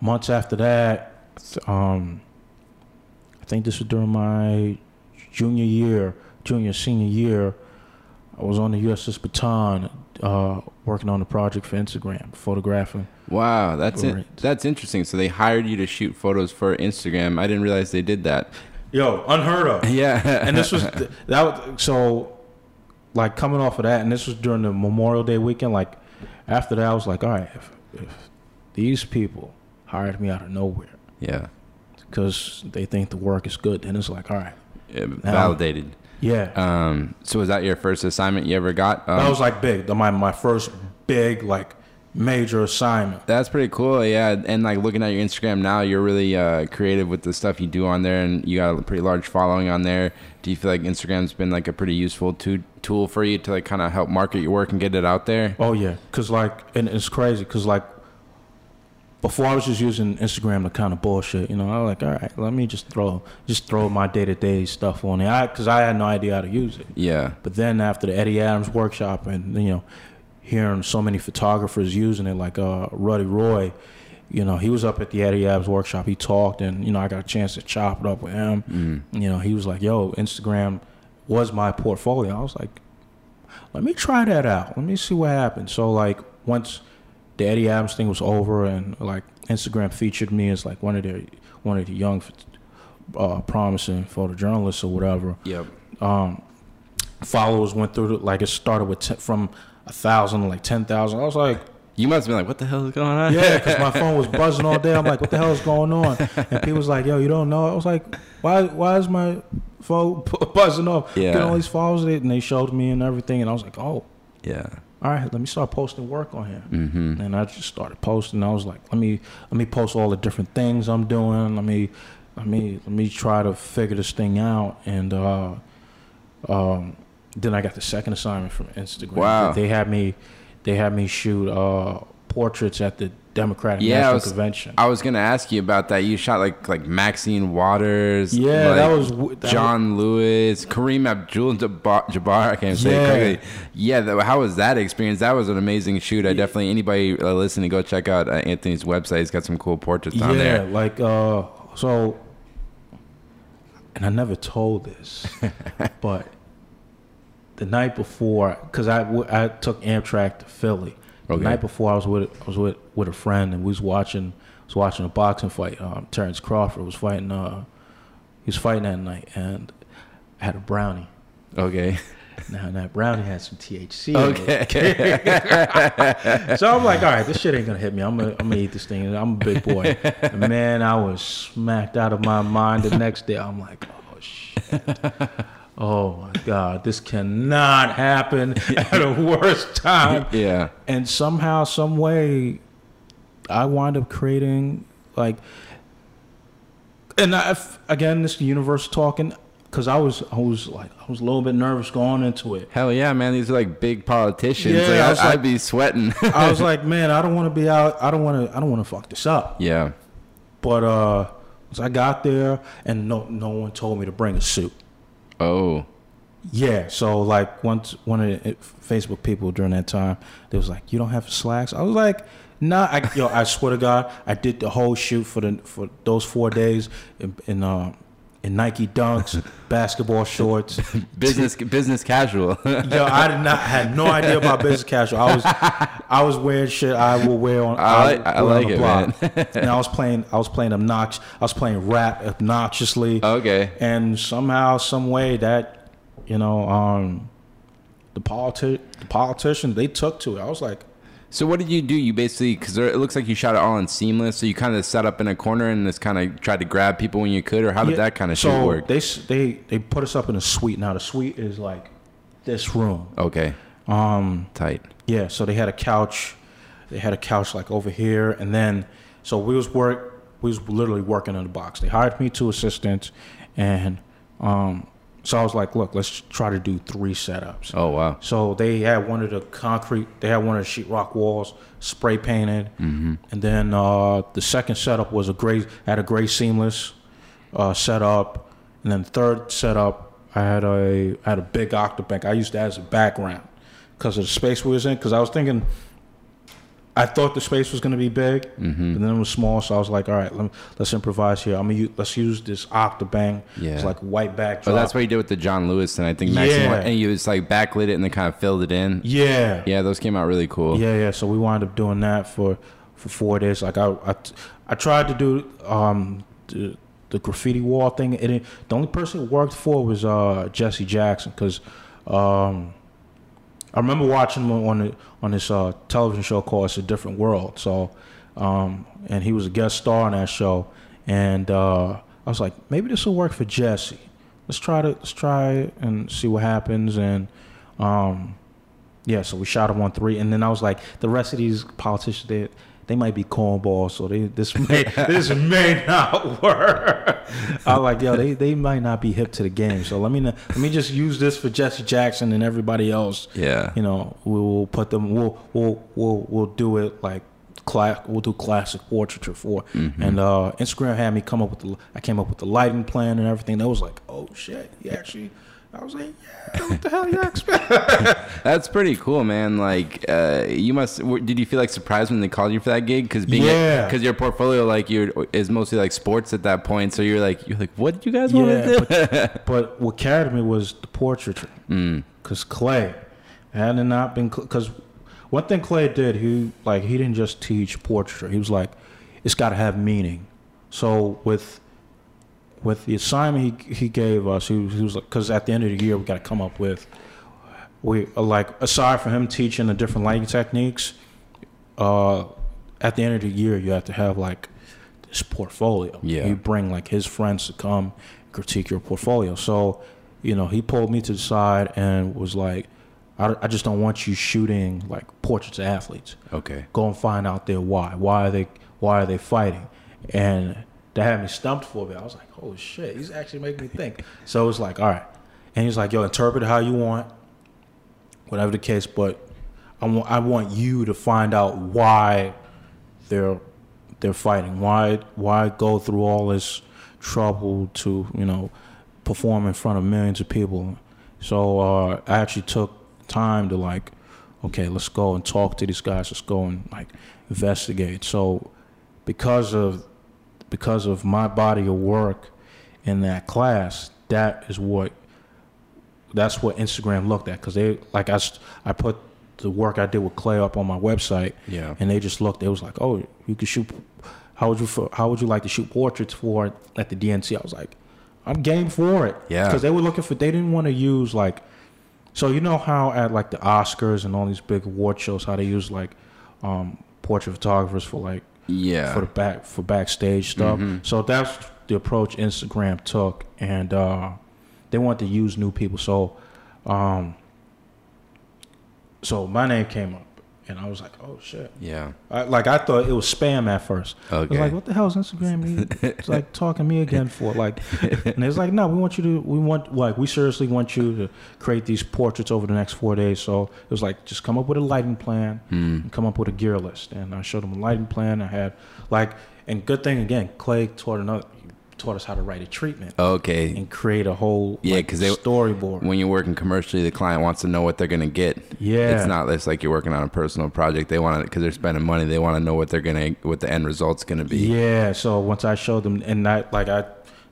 months after that, um, I think this was during my junior year, junior senior year. I was on the USS Bataan, uh, working on a project for Instagram, photographing. Wow, that's it. Right. That's interesting. So they hired you to shoot photos for Instagram. I didn't realize they did that. Yo, unheard of. Yeah. and this was th- that was so like coming off of that and this was during the memorial day weekend like after that i was like all right if, if these people hired me out of nowhere yeah. because they think the work is good then it's like all right Yeah, Validated. Yeah Um, so was that your first assignment you ever got? Um, that was like big the, my, my first big like major assignment That's pretty cool, yeah. And like looking at your Instagram now, you're really uh, creative with the stuff you do on there, and you got a pretty large following on there. Do you feel like Instagram's been like a pretty useful to- tool for you to like kind of help market your work and get it out there? oh yeah because like and it's crazy because like before I was just using Instagram to kind of bullshit, you know. I was like, all right, let me just throw just throw my day to day stuff on it, because I, had no idea how to use it. Yeah, But then after the Eddie Adams workshop and you know, hearing so many photographers using it, like uh, Ruddy Roye, you know, he was up at the Eddie Adams workshop. He talked, and you know, I got a chance to chop it up with him. mm. You know, he was like, "Yo, Instagram was my portfolio." I was like, "Let me try that out. Let me see what happens." So like once the Eddie Adams thing was over, and like Instagram featured me as like one of their one of the young, uh, promising photojournalists or whatever yep, um, followers went through the, like it started with ten, from a thousand to like ten thousand. I was like, you must have been like, what the hell is going on? yeah, because my phone was buzzing all day. I'm like, what the hell is going on? And people was like, yo, you don't know? I was like, why? Why is my phone buzzing off? Yeah. Get all these followers, and they showed me and everything, and I was like, oh, yeah, all right, let me start posting work on here. mm-hmm. And I just started posting. I was like, let me let me post all the different things I'm doing. Let me let me let me try to figure this thing out. And uh, um, then I got the second assignment from Instagram. Wow. They had me they had me shoot uh, portraits at the Democratic Yeah, I National was- Convention. I was gonna ask you about that. You shot like like Maxine Waters. yeah, like, that was that John Lewis, Kareem Abdul-Jabbar. I can't say Yeah. it correctly. Yeah, how was that experience? That was an amazing shoot. I definitely anybody uh, listening, go check out uh, Anthony's website. He's got some cool portraits yeah, on there. like uh, so. And I never told this, but the night before, because I, I took Amtrak to Philly, The night before, I was with I was with with a friend, and we was watching was watching a boxing fight. Um, Terrence Crawford was fighting. Uh, he was fighting that night, and I had a brownie. Okay. Now that brownie had some THC. Okay. So I'm like, all right, this shit ain't gonna hit me. I'm gonna, I'm gonna eat this thing. I'm a big boy. And man, I was smacked out of my mind the next day. I'm like, oh shit. Oh my god, this cannot happen at a worse time. yeah. And somehow, some way, I wind up creating like, and I, again, this universe talking. Cause I was, I was like, I was a little bit nervous going into it. Hell yeah, man. These are like big politicians. Yeah, like, I I was I'd be sweating. I was like, man, I don't want to be out. I don't want to. I don't want to fuck this up. yeah. But uh, once I got there, and no, no one told me to bring a suit. Oh. Yeah, so like once one of the Facebook people during that time, they was like, "You don't have slacks." I was like, "Nah." I, yo, I swear to God, I did the whole shoot for the for those four days in in, uh, in Nike Dunks, basketball shorts. Business business casual. Yo, I did not had no idea about business casual. I was I was wearing shit I will wear on. I I on like the it, block. and I was playing I was playing obnoxious. I was playing rap obnoxiously. okay. and somehow, some way that you know, um, the politi- the politicians they took to it. I was like, So what did you do? You basically because it looks like you shot it all in seamless. So you kind of set up in a corner and just kind of tried to grab people when you could, or how did yeah. that kind of so shit work? They they they put us up in a suite. Now the suite is like this room. okay. Um, Tight. yeah. So they had a couch. They had a couch like over here, and then so we was work. We was literally working in the box. They hired me two assistants, and um, so I was like, look, let's try to do three setups. Oh wow. So they had one of the concrete, they had one of the sheetrock walls spray painted, Mm-hmm. and then uh, the second setup was a gray, had a gray seamless uh, setup, and then third setup, I had a I had a big octobank. I used that as a background because of the space we was in. Because I was thinking, I thought the space was going to be big, Mm-hmm. but then it was small. So I was like, all right, let us improvise here. I'm gonna use, let's use this octobank. Yeah. It's like white backdrop. But that's what you did with the John Lewis and I think Maxim, Yeah. and you just like backlit it and then kind of filled it in. yeah. Yeah, those came out really cool. Yeah, yeah. So we wound up doing that for for four days. Like I, I, I tried to do um the, the graffiti wall thing. It, the only person it worked for was uh Jesse Jackson because um I remember watching him on the, on this uh television show called It's a Different World. So um and he was a guest star on that show, and uh I was like maybe this will work for Jesse. Let's try to let's try and see what happens and um yeah, so we shot him on three, and then I was like, the rest of these politicians, they they might be cornballs, so they this may this may not work. I was like, yo, they they might not be hip to the game, so let me let me just use this for Jesse Jackson and everybody else. Yeah. You know, we'll put them, we'll we'll we'll we'll do it like. Class, we'll do classic portraiture for, and uh, Instagram had me come up with the. I came up with the lighting plan and everything. That was like, oh shit, he actually. I was like, yeah, what the hell you expect? That's pretty cool, man. Like, uh, you must. Did you feel like surprised when they called you for that gig? Because being, Yeah. because your portfolio, like, you is mostly like sports at that point. So you're like, you're like, what did you guys want Yeah, to do? but, but what carried me was the portraiture. Mm. Cause Clay had it not been because one thing Clay did, he like he didn't just teach portraiture. He was like, it's got to have meaning. So with with the assignment he he gave us, he, was- he was like, because at the end of the year we got to come up with we like aside from him teaching the different lighting techniques, uh, at the end of the year you have to have like this portfolio. Yeah. you bring like his friends to come critique your portfolio. So, you know, he pulled me to the side and was like, I, I just don't want you shooting like portraits of athletes. Okay. Go and find out their why. Why are they Why are they fighting? And that had me stumped for a bit. I was like, holy shit, he's actually making me think. So it's like, all right. And he's like, yo, interpret it how you want, whatever the case. But I want I want you to find out why they're they're fighting. Why why go through all this trouble to you know perform in front of millions of people? So uh, I actually took time to like, okay, let's go and talk to these guys. Let's go and like investigate. So because of because of my body of work in that class, that is what that's what Instagram looked at because they like I I put the work I did with Clay up on my website, Yeah. and they just looked. It was like, oh, you could shoot. How would you How would you like to shoot portraits for at the DNC? I was like, I'm game for it. Yeah. because they were looking for. They didn't want to use like. So you know how at like the Oscars and all these big award shows, how they use like um, portrait photographers for like Yeah. for the back for backstage stuff. Mhm. So that's the approach Instagram took, and uh, they want to use new people. So, um, so my name came up, and I was like, "Oh shit!" yeah. I, like I thought it was spam at first. I was Okay. like, "What the hell is Instagram? me- It's like talking me again for like." And it's like, "No, we want you to. We want like we seriously want you to create these portraits over the next four days." So it was like, just come up with a lighting plan and come up with a gear list. And I showed them a lighting plan. I had like, and good thing again, Clay taught another taught us how to write a treatment Okay. and create a whole Yeah, like, 'cause they- storyboard. When you're working commercially, the client wants to know what they're gonna get. Yeah. It's not it's like you're working on a personal project. They want to because they're spending money. They want to know what they're gonna what the end result's gonna be. Yeah. So once I showed them, and I like I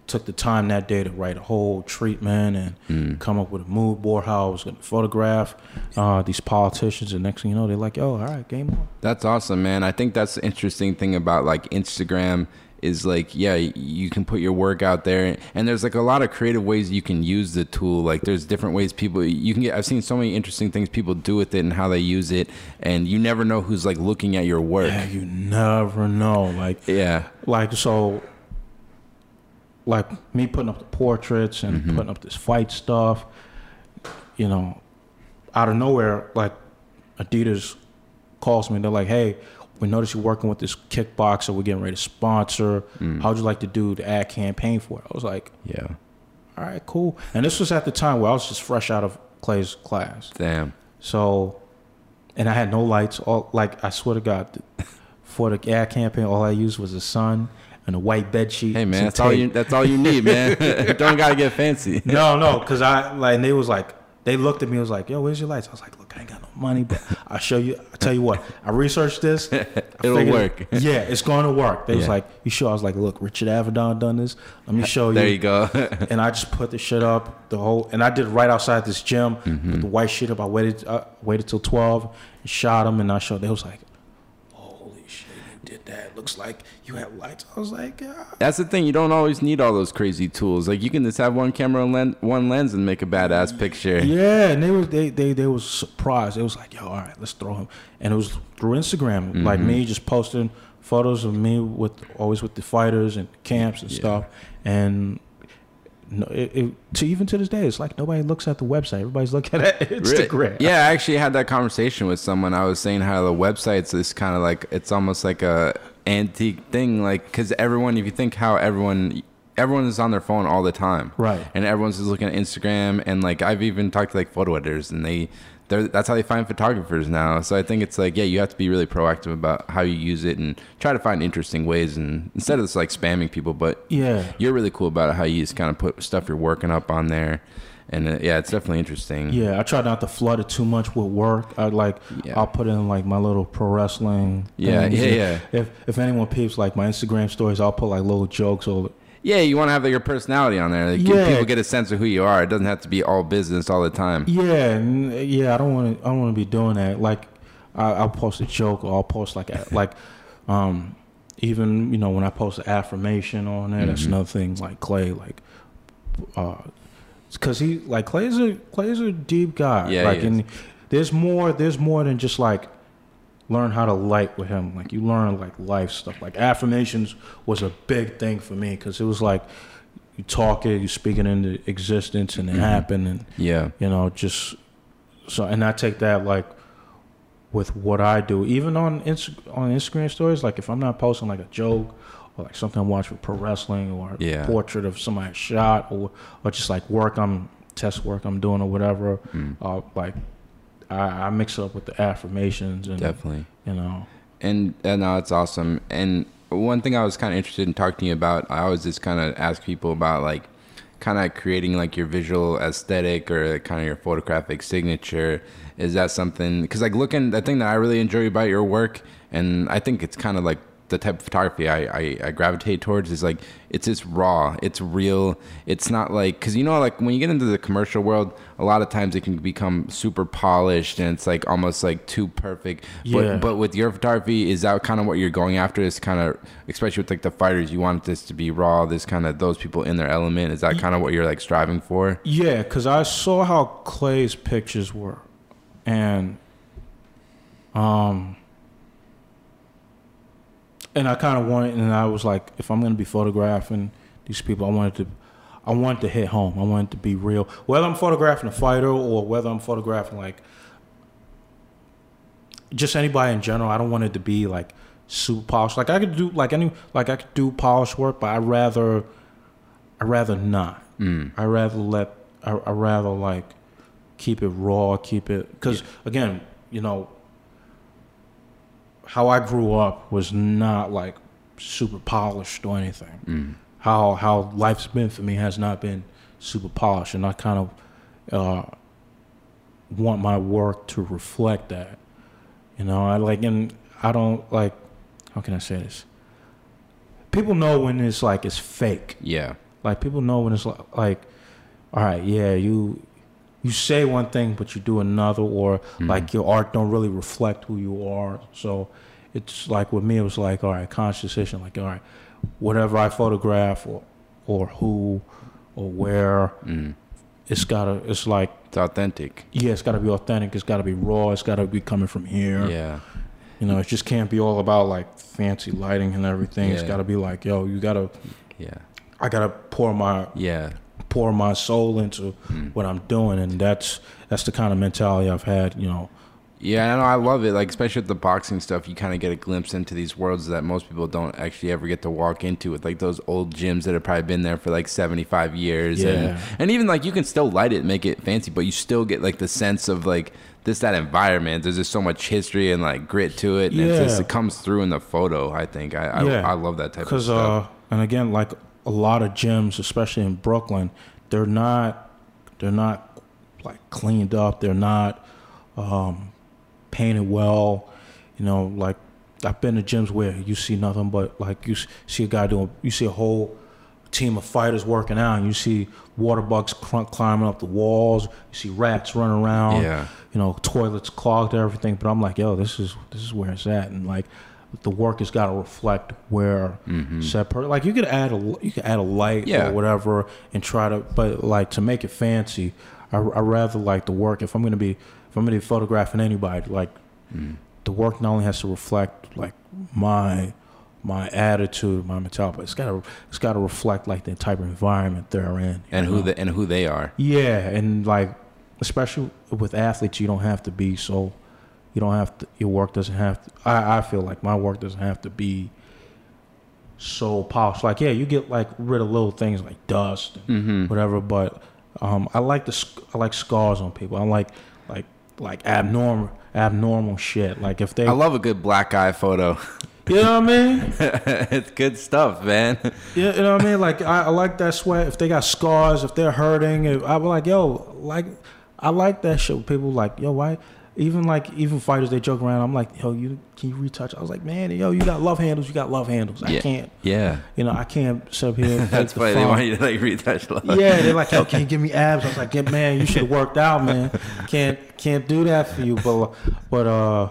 took the time that day to write a whole treatment and Hmm. come up with a mood board how I was going to photograph uh, these politicians. And next thing you know, they're like, "Oh, all right, game on." That's awesome, man. I think that's the interesting thing about like Instagram is like, yeah, you can put your work out there, and there's like a lot of creative ways you can use the tool. Like, there's different ways people you can get. I've seen so many interesting things people do with it and how they use it, and you never know who's like looking at your work. Yeah, you never know. Like, Yeah, like so, like me putting up the portraits and Mm-hmm. putting up this fight stuff. You know, out of nowhere, like Adidas calls me. And they're like, "Hey, we noticed you're working with this kickboxer. We're getting ready to sponsor. Mm. How'd you like to do the ad campaign for it?" I was like, yeah. "All right, cool." And this was at the time where I was just fresh out of Clay's class, Damn. so and I had no lights. All like I swear to God, for the ad campaign, all I used was the sun and a white bed sheet. Hey man, that's all you. That's all you need, man. You don't gotta get fancy. No, no, because I like and they was like they looked at me. and was like, "Yo, where's your lights?" I was like, "Look, I ain't got no money, but I'll show you. I tell you what, I researched this. I It'll figured- work. Yeah, it's going to work." They was like, "You sure?" I was like, "Look, Richard Avedon done this. Let me show you." There you go. and I just put the shit up the whole, and I did it right outside this gym. Mm-hmm. Put the white shit up. I waited, uh, waited till twelve, and shot them, and I showed. They was like, "Holy shit, you did that! Looks like you have lights." I was like, "Ah." That's the thing. You don't always need all those crazy tools. Like you can just have one camera and len- one lens and make a badass picture. Yeah, and they was they they they was surprised. It was like, yo, all right, let's throw him. And it was through Instagram, like Mm-hmm. me just posting photos of me with always with the fighters and camps and Yeah. stuff. And no, it, it, to even to this day, it's like nobody looks at the website. Everybody's looking at Really? Instagram. Yeah, I actually had that conversation with someone. I was saying how the website's this kind of like it's almost like a antique thing, like because everyone, if you think how everyone, everyone is on their phone all the time, Right. And everyone's just looking at Instagram, and like I've even talked to like photo editors, and they. That's how they find photographers now. So I think it's like, yeah, you have to be really proactive about how you use it and try to find interesting ways. And instead of just like spamming people, but Yeah. you're really cool about it, how you just kind of put stuff you're working up on there. And uh, yeah, it's definitely interesting. Yeah, I try not to flood it too much with work. I like Yeah. I'll put in like my little pro wrestling. Yeah, things. yeah, yeah. If if anyone peeps like my Instagram stories, I'll put like little jokes or Yeah, you want to have like, your personality on there. Like, Yeah. people get a sense of who you are. It doesn't have to be all business all the time. Yeah, yeah. I don't want to. I don't want to be doing that. Like, I, I'll post a joke, or I'll post like a, like, um, even you know when I post an affirmation on there, that's Mhm. another thing. Like Clay, like, uh, because he like Clay's a Clay's a deep guy. Yeah, like, and there's more. There's more than just like learn how to light with him. Like you learn like life stuff. Like affirmations was a big thing for me because it was like you talk it, you speak it into existence, and it Mhm. happened, and Yeah. you know just so and i take that like with what i do even on Inst- on instagram stories like if i'm not posting like a joke or like something i watch with pro wrestling or Yeah. a portrait of somebody shot or or just like work i'm test work i'm doing or whatever Mm, uh like i i mix it up with the affirmations and definitely. you know And uh, no, it's awesome. And one thing I was kind of interested in talking to you about, I always just kind of ask people about like kind of creating like your visual aesthetic or kind of your photographic signature. Is that something? Because like looking, the thing that I really enjoy about your work, and I think it's kind of like the type of photography I, I, I gravitate towards is like it's just raw. It's real. It's not like because you know like when you get into the commercial world a lot of times it can become super polished and it's like almost like too perfect. Yeah. but but with your photography is that kind of what you're going after? Is kind of especially with like the fighters you want this to be raw this kind of those people in their element. Is that kind of what you're like striving for? Yeah, because I saw how Clay's pictures were, and um, and I kind of wanted, and I was like, if I'm gonna be photographing these people, I wanted to, I wanted to hit home. I wanted to be real. Whether I'm photographing a fighter or whether I'm photographing like just anybody in general, I don't want it to be like super polished. Like I could do like any like I could do polished work, but I rather I rather not. mm. I rather let I, I rather like keep it raw, keep it because again, you know, how I grew up was not like super polished or anything. Mm. How how life's been for me has not been super polished, and I kind of uh, want my work to reflect that. You know, I like, and I don't like. How can I say this? People know when it's like it's fake. yeah Like people know when it's like, like all right, yeah, you you say one thing but you do another, or Mhm. like your art don't really reflect who you are. So it's like with me, it was like all right, conscious decision. Like all right, whatever I photograph or or who or where, mm. it's gotta. It's like it's authentic yeah, it's gotta be authentic. It's gotta be raw. It's gotta be coming from here. yeah You know, it just can't be all about like fancy lighting and everything. It's gotta be like yo, you gotta. yeah I gotta pour my yeah pour my soul into Mm. what I'm doing, and that's that's the kind of mentality I've had. You know, Yeah, I know. I love it. Like especially with the boxing stuff, you kind of get a glimpse into these worlds that most people don't actually ever get to walk into. With like those old gyms that have probably been there for like seventy five years, and Yeah. and even like you can still light it, and make it fancy, but you still get like the sense of like this that environment. There's just so much history and like grit to it, and it's just, Yeah. it comes through in the photo. I think I I, Yeah. I love that type of stuff. uh, and again, like a lot of gyms, especially in Brooklyn, they're not they're not like cleaned up. They're not um, painted well. You know, like I've been to gyms where you see nothing but like you see a guy doing, you see a whole team of fighters working out, and you see water bugs climbing up the walls. You see rats running around. yeah, you know, toilets clogged everything. But I'm like, yo, this is this is where it's at, and like the work has got to reflect where Mhm. said per like you could add a you could add a light Yeah. or whatever and try to, but like to make it fancy, I I rather like the work. If I'm gonna be if I'm gonna be photographing anybody, like Mm. the work not only has to reflect like my my attitude, my mentality, but it's gotta it's gotta reflect like the type of environment they're in and who know? the, and who they are. Yeah, and like especially with athletes, you don't have to be so. You don't have to. Your work doesn't have to. I I feel like my work doesn't have to be so polished. Like yeah, you get like rid of little things like dust and Mm-hmm. whatever, but um, I like the I like scars on people. I like like like abnormal abnormal shit. Like if they, I love a good black eye photo. you know what I mean? it's good stuff, man. Yeah, you know what I mean? Like I, I like that sweat. If they got scars, if they're hurting, if, I be like, yo, like I like that shit. People like, yo, why? Even like even fighters, they joke around. I'm like, yo, you can you retouch? I was like, man, yo, you got love handles. You got love handles. I Yeah. can't, Yeah, you know, I can't sit up here. that's take the. They want you to like retouch. love. Yeah, they're like, yo, can you give me abs? I was like, yeah, man, you should have worked out, man. Can't can't do that for you, but but uh.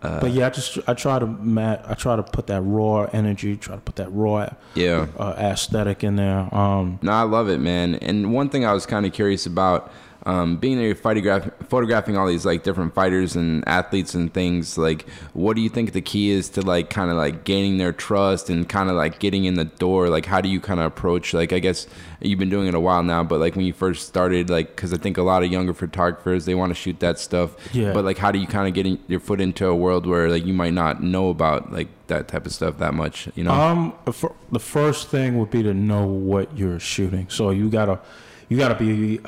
Uh, but yeah, I just I try to mat I try to put that raw energy, try to put that raw yeah. uh, aesthetic in there. Um, No, I love it, man. And one thing I was kind of curious about, um, being there, you're photograph- photographing all these like different fighters and athletes and things. Like, what do you think the key is to like kind of like gaining their trust and kind of like getting in the door? Like, how do you kind of approach? Like, I guess you've been doing it a while now, but like when you first started, like, because I think a lot of younger photographers they want to shoot that stuff. Yeah. But like, how do you kind of get in, your foot into a world where like you might not know about like that type of stuff that much? You know? Um, the the first thing would be to know what you're shooting. So you gotta, you gotta be,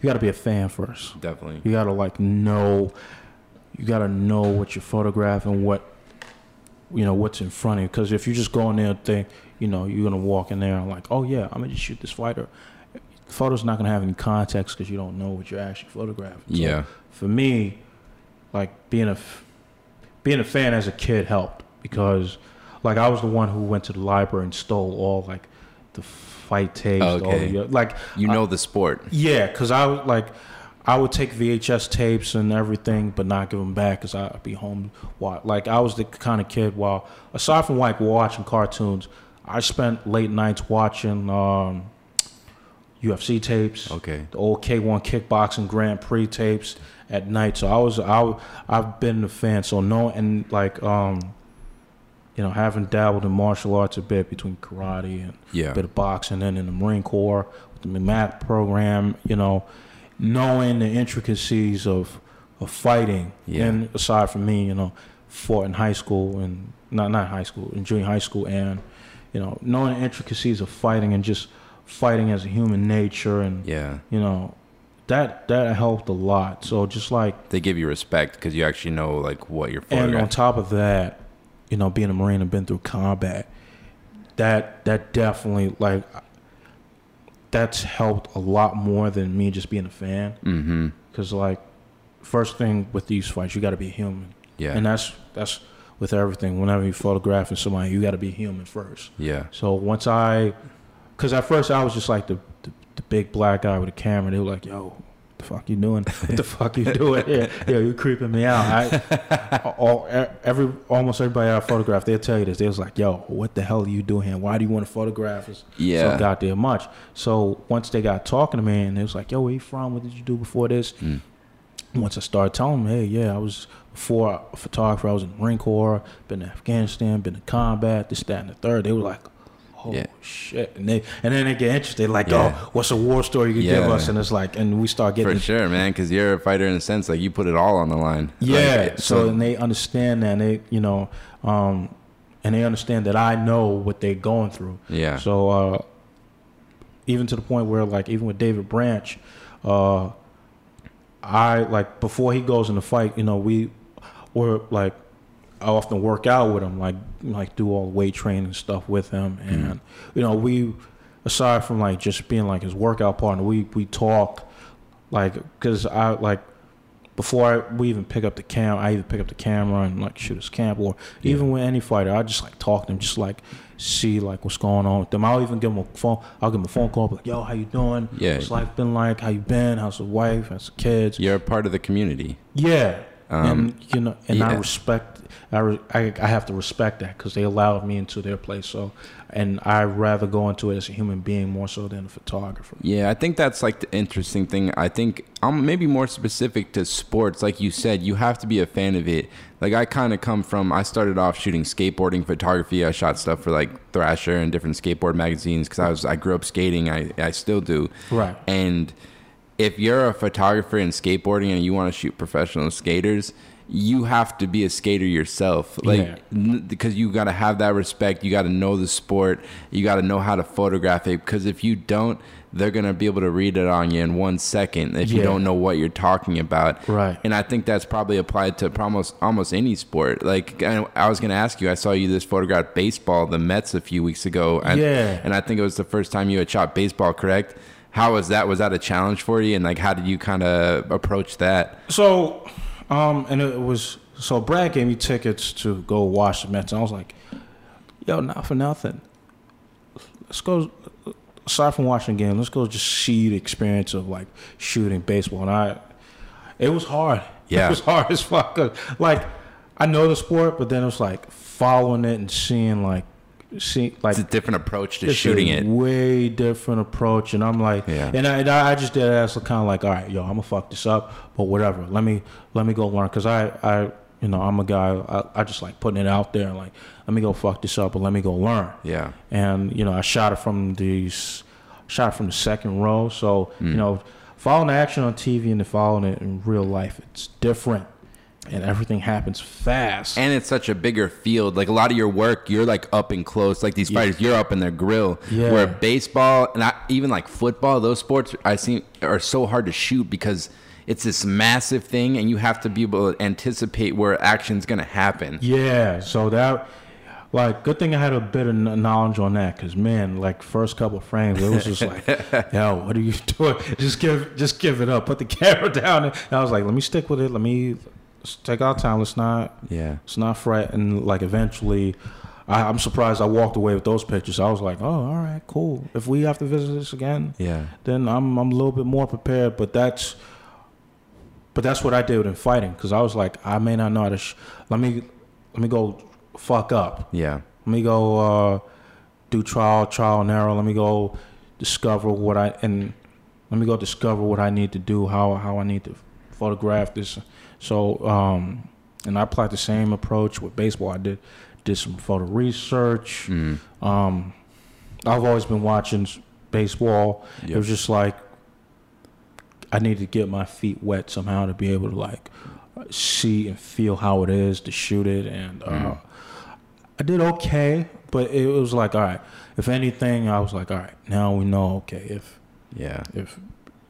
you gotta be a fan first. Definitely. You gotta like know, you gotta know what you're photographing, what, you know, what's in front of you. Because if you just go in there and think, you know, you're gonna walk in there and like, oh yeah, I'm gonna just shoot this fighter. The photo's not gonna have any context because you don't know what you're actually photographing. So Yeah. for me, like being a being a fan as a kid helped because like I was the one who went to the library and stole all like the fight tapes. all Okay. the, like You know the sport. yeah, because I would like I would take VHS tapes and everything, but not give them back because I'd be home. Like I was the kind of kid. While aside from like watching cartoons, I spent late nights watching um, UFC tapes, Okay. the old K1 kickboxing Grand Prix tapes at night. So I was I I've been a fan. So no, and like um, you know, having dabbled in martial arts a bit between karate and Yeah. a bit of boxing and in the Marine Corps with the MAT program, you know, knowing the intricacies of of fighting. Yeah. And aside from me, you know, fought in high school and not not high school, in junior high school and you know, knowing the intricacies of fighting and just fighting as a human nature and Yeah. you know, that that helped a lot. So just like They give you respect because you actually know like what you're fighting. and on top of that, you know, being a Marine and been through combat, that that definitely like that's helped a lot more than me just being a fan. Mm-hmm. Because like, first thing with these fights, you got to be human, Yeah. and that's that's with everything. Whenever you're photographing somebody, you got to be human first. yeah. So once I, because at first I was just like the, the the big black guy with a camera. They were like, "Yo, the fuck you doing? What the fuck you doing? Yeah, yeah, you're creeping me out." I, all every almost everybody I photographed, they'll tell you this. They was like, "Yo, what the hell are you doing here? Why do you want to photograph us Yeah. so goddamn much?" So once they got talking to me, and they was like, "Yo, where you from? What did you do before this?" Mm. Once I started telling them, "Hey, yeah, I was before a photographer. I was in the Marine Corps, been to Afghanistan, been to combat, this, that, and the third. They were like, "Oh Yeah. shit!" And they and then they get interested, like, Yeah. "Oh, what's a war story you could give us?" And it's like, and we start getting For sure, man, because you're a fighter in a sense. Like you put it all on the line. yeah. Like, so, and they understand that, and they you know, um, and they understand that I know what they're going through. yeah. So uh, even to the point where like even with David Branch, uh, I like before he goes in the fight, you know, we were like I often work out with him, like like do all the weight training stuff with him, and you know we aside from like just being like his workout partner, we we talk like because I like before I, we even pick up the cam, I either pick up the camera and like shoot his camp, or even with any fighter, I just like talk to them, just like see like what's going on with them. I'll even give them a phone. I'll give them a phone call, like, "Yo, how you doing? Yeah. what's life been like? How you been? How's the wife? How's the kids? You're a part of the community. Yeah, Um, and you know, and I respect. I, re- I I have to respect that because they allowed me into their place. So, and I rather go into it as a human being more so than a photographer. Yeah, I think that's like the interesting thing. I think I'm maybe more specific to sports. Like you said, you have to be a fan of it. Like I kind of come from. I started off shooting skateboarding photography. I shot stuff for like Thrasher and different skateboard magazines because I was I grew up skating. I I still do. Right. And if you're a photographer in skateboarding and you want to shoot professional skaters, you have to be a skater yourself. Like Yeah. n- because you got to have that respect. You got to know the sport. You got to know how to photograph it because if you don't, they're going to be able to read it on you in 1 second if you don't know what you're talking about. Right. And I think that's probably applied to almost almost any sport. Like I I was going to ask you, I saw you this photograph baseball, the Mets a few weeks ago. And, Yeah. And I think it was the first time you had shot baseball, correct? How was that? Was that a challenge for you? And like, how did you kind of approach that? So, um, and it was so Brad gave me tickets to go watch the Mets, and I was like, "Yo, not for nothing. Let's go." Aside from watching the game, let's go just see the experience of like shooting baseball. And I, it was hard. Yeah. it was hard as fuck. Like, I know the sport, but then it was like following it and seeing like, see like It's a different approach to shooting a it. Way different approach, and I'm like, Yeah. and I, and I just did. So kind of like, all right, yo, I'm gonna fuck this up, but whatever. Let me let me go learn, cause I I you know I'm a guy. I, I just like putting it out there, and like let me go fuck this up, but let me go learn. Yeah. And you know I shot it from these, shot it from the second row. So Mm. you know, following the action on TV and then following it in real life, it's different, and everything happens fast. And it's such a bigger field. Like a lot of your work, you're like up and close. Like these fighters, you're up in their grill. Yeah. Where baseball and I, even like football, those sports I see are so hard to shoot because it's this massive thing, and you have to be able to anticipate where action's gonna happen. Yeah, so that like good thing I had a bit of knowledge on that because man, like first couple of frames, it was just like, yo, what are you doing? Just give, just give it up. Put the camera down. And I was like, let me stick with it. Let me let's take our time. Let's not, Yeah. let's not fret. And like eventually, I, I'm surprised I walked away with those pictures. I was like, oh, all right, cool. If we have to visit this again, Yeah. then I'm I'm a little bit more prepared. But that's but that's what I did in fighting because I was like, I may not know how to. Sh- let me let me go fuck up. Yeah. Let me go uh, do trial, trial and error. Let me go discover what I and let me go discover what I need to do, how how I need to photograph this. So um, and I applied the same approach with baseball. I did did some photo research. Mm. Um, I've always been watching baseball. It was just like I need to get my feet wet somehow to be able to like see and feel how it is to shoot it, and uh, Mhm. I did okay. But it was like, all right. If anything, I was like, all right. Now we know. Okay, if Yeah. if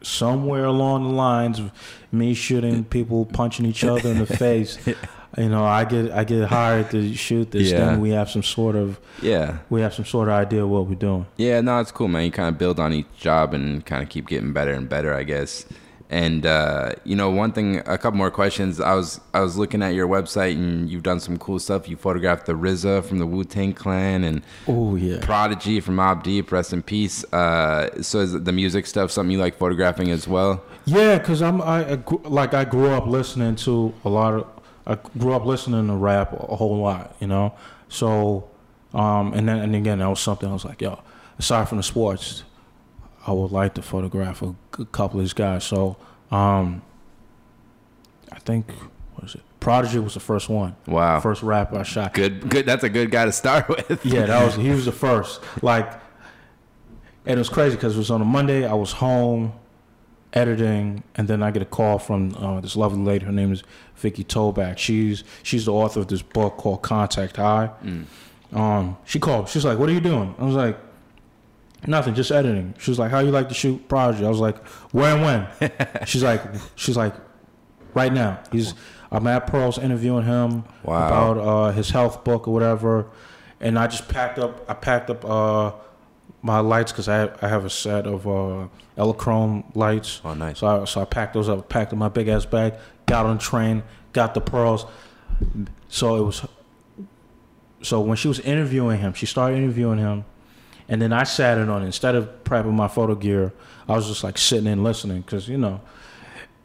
somewhere along the lines of me shooting people punching each other in the face, you know, I get I get hired to shoot this, Yeah. then we have some sort of Yeah. we have some sort of idea what we're doing. Yeah, no, it's cool, man. You kind of build on each job and kind of keep getting better and better, I guess. And uh, you know, one thing, a couple more questions. I was I was looking at your website, and you've done some cool stuff. You photographed the RZA from the Wu Tang Clan and Oh yeah. Prodigy from Mobb Deep. Rest in peace. Uh, so is the music stuff something you like photographing as well? Yeah, cause I'm I, like I grew up listening to a lot of I grew up listening to rap a whole lot, you know. So, um, and then and again that was something I was like, yo, aside from the sports, I would like to photograph a couple of these guys. So, um, I think what is it? Prodigy was the first one, Wow, first rapper I shot. good, good. That's a good guy to start with. Yeah, that was he was the first. Like, and it was crazy because it was on a Monday. I was home editing, and then I get a call from uh, this lovely lady. Her name is Vikki Tobak. She's she's the author of this book called Contact High. Mm. Um, she called. She's like, "What are you doing?" I was like, "Nothing, just editing." She was like, "How you like to shoot Prodigy?" I was like, "Where and when?" she's like, "She's like, right now." He's I'm at Pearl's interviewing him Wow. about uh, his health book or whatever, and I just packed up. I packed up uh, my lights because I have, I have a set of uh, Elinchrom lights. Oh, nice. So I, so I packed those up, packed in my big ass bag, got on the train, got the pearls. So it was. So when she was interviewing him, she started interviewing him, and then I sat in on it. Instead of prepping my photo gear, I was just like sitting and listening because you know,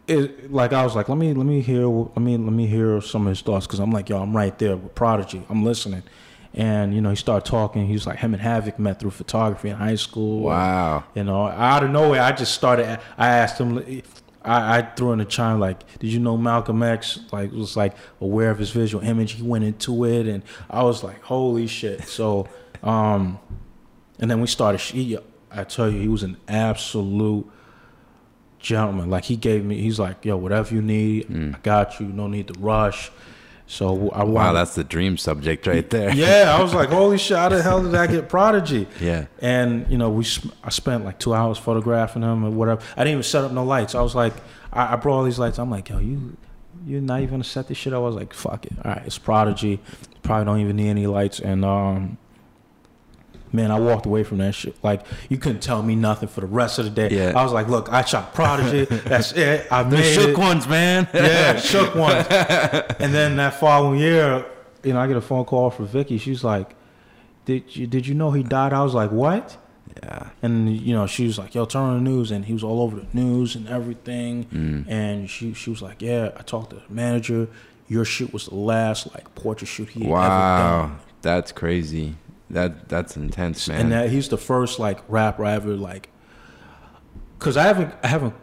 it like I was like, let me let me hear let me let me hear some of his thoughts because I'm like, yo, I'm right there with Prodigy. I'm listening. And you know, he started talking. He was like, him and Havoc met through photography in high school. Wow. You know, out of nowhere, I just started. I asked him. I, I threw in a chime like, "Did you know Malcolm X? Like, was like aware of his visual image. He went into it, and I was like, "Holy shit!" So, um, and then we started. He, I tell you, he was an absolute gentleman. Like, he gave me. He's like, "Yo, whatever you need, I got you. No need to rush." So I Wow, wanted- that's the dream subject right there. yeah. I was like, "Holy shit! How the hell did I get Prodigy?" Yeah. And you know, we I spent like two hours photographing him or whatever. I didn't even set up no lights. I was like, I, I brought all these lights. I'm like, yo, you you're not even gonna set this shit up. I was like, fuck it. All right, it's Prodigy. Probably don't even need any lights. And um, man, I walked away from that shit. Like you couldn't tell me nothing for the rest of the day. Yeah. I was like, look, I shot Prodigy. That's it. I The made shook it. ones, man. Yeah, shook ones. and then that following year, you know, I get a phone call from Vikki. She's like, "Did you did you know he died?" I was like, "What?" Yeah. And you know, she was like, "Yo, turn on the news," and he was all over the news and everything. Mm. And she she was like, "Yeah, I talked to the manager. Your shoot was the last like portrait shoot he had ever Wow. That's crazy. That that's intense, man. And that he's the first like rapper I ever like. Cause I haven't I haven't.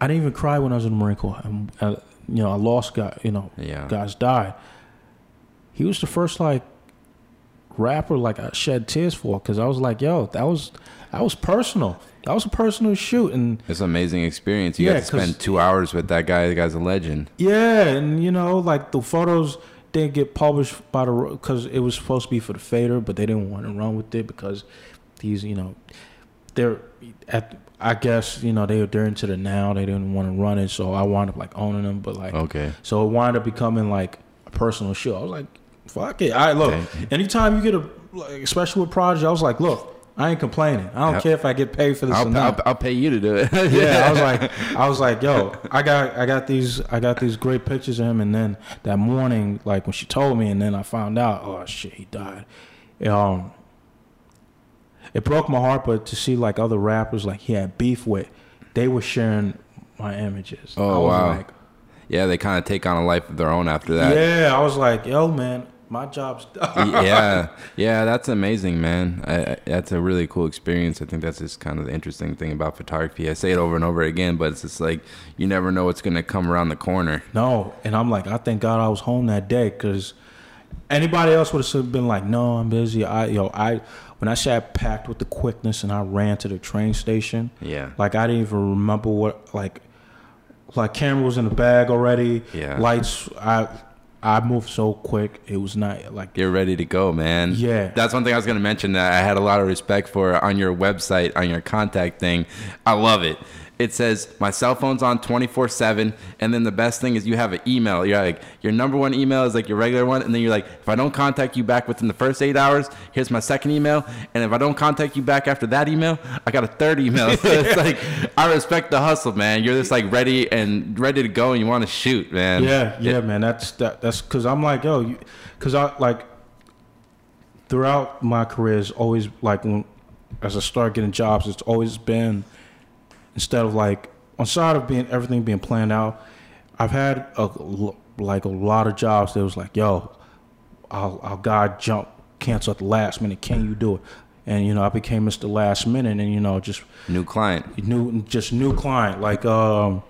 I didn't even cry when I was in the Marine Corps. I'm, I, you know, I lost guy. You know, yeah. guys died. He was the first like rapper like I shed tears for because I was like, yo, that was that was personal. That was a personal shoot, and It's an amazing experience. You Yeah, got to spend two hours with that guy. The guy's a legend. yeah, and you know, like the photos didn't get published by the because it was supposed to be for the fader, but they didn't want to run with it because these, you know, they're at. I guess you know they they're into the now. They didn't want to run it, so I wound up like owning them. But like, Okay. So it wound up becoming like a personal show. I was like, fuck it. I look, Okay. anytime you get a, like, especially with Prodigy, I was like, look, I ain't complaining. I don't Yep. care if I get paid for this or I'll, not. I'll, I'll pay you to do it. yeah, I was like, I was like, yo, I got, I got these, I got these great pictures of him, and then that morning, like when she told me, and then I found out, oh shit, he died. Um, it broke my heart, but to see like other rappers like he had beef with, they were sharing my images. Oh, I was wow. Like, yeah, they kind of take on a life of their own after that. yeah, I was like, yo, man, my job's done. yeah, yeah, that's amazing, man. I, I, that's a really cool experience. I think that's just kind of the interesting thing about photography. I say it over and over again, but it's just like you never know what's gonna come around the corner. No, and I'm like, I thank God I was home that day because anybody else would have been like, no, I'm busy. I, yo, I when I sat packed with the quickness and I ran to the train station, Yeah, like I didn't even remember what like, like camera was in the bag already. Yeah. lights. I I moved so quick. It was not like you're ready to go, man. Yeah. that's one thing I was gonna mention that I had a lot of respect for on your website, on your contact thing. I love it. It says my cell phone's on 24 seven, and then the best thing is you have an email. You're like your number one email is like your regular one, and then you're like, if I don't contact you back within the first eight hours, here's my second email, and if I don't contact you back after that email, I got a third email. So it's like I respect the hustle, man. You're just like ready and ready to go, and you want to shoot, man. Yeah, yeah, man. That's that. That's because I'm like, yo, because I like throughout my career is always like when as I start getting jobs, it's always been instead of like on side of being everything being planned out. I've had a like a lot of jobs that was like, yo, I'll, I'll God jump cancel at the last minute. Can you do it? And you know, I became Mr. Last Minute, and you know, just New client. new just new client like um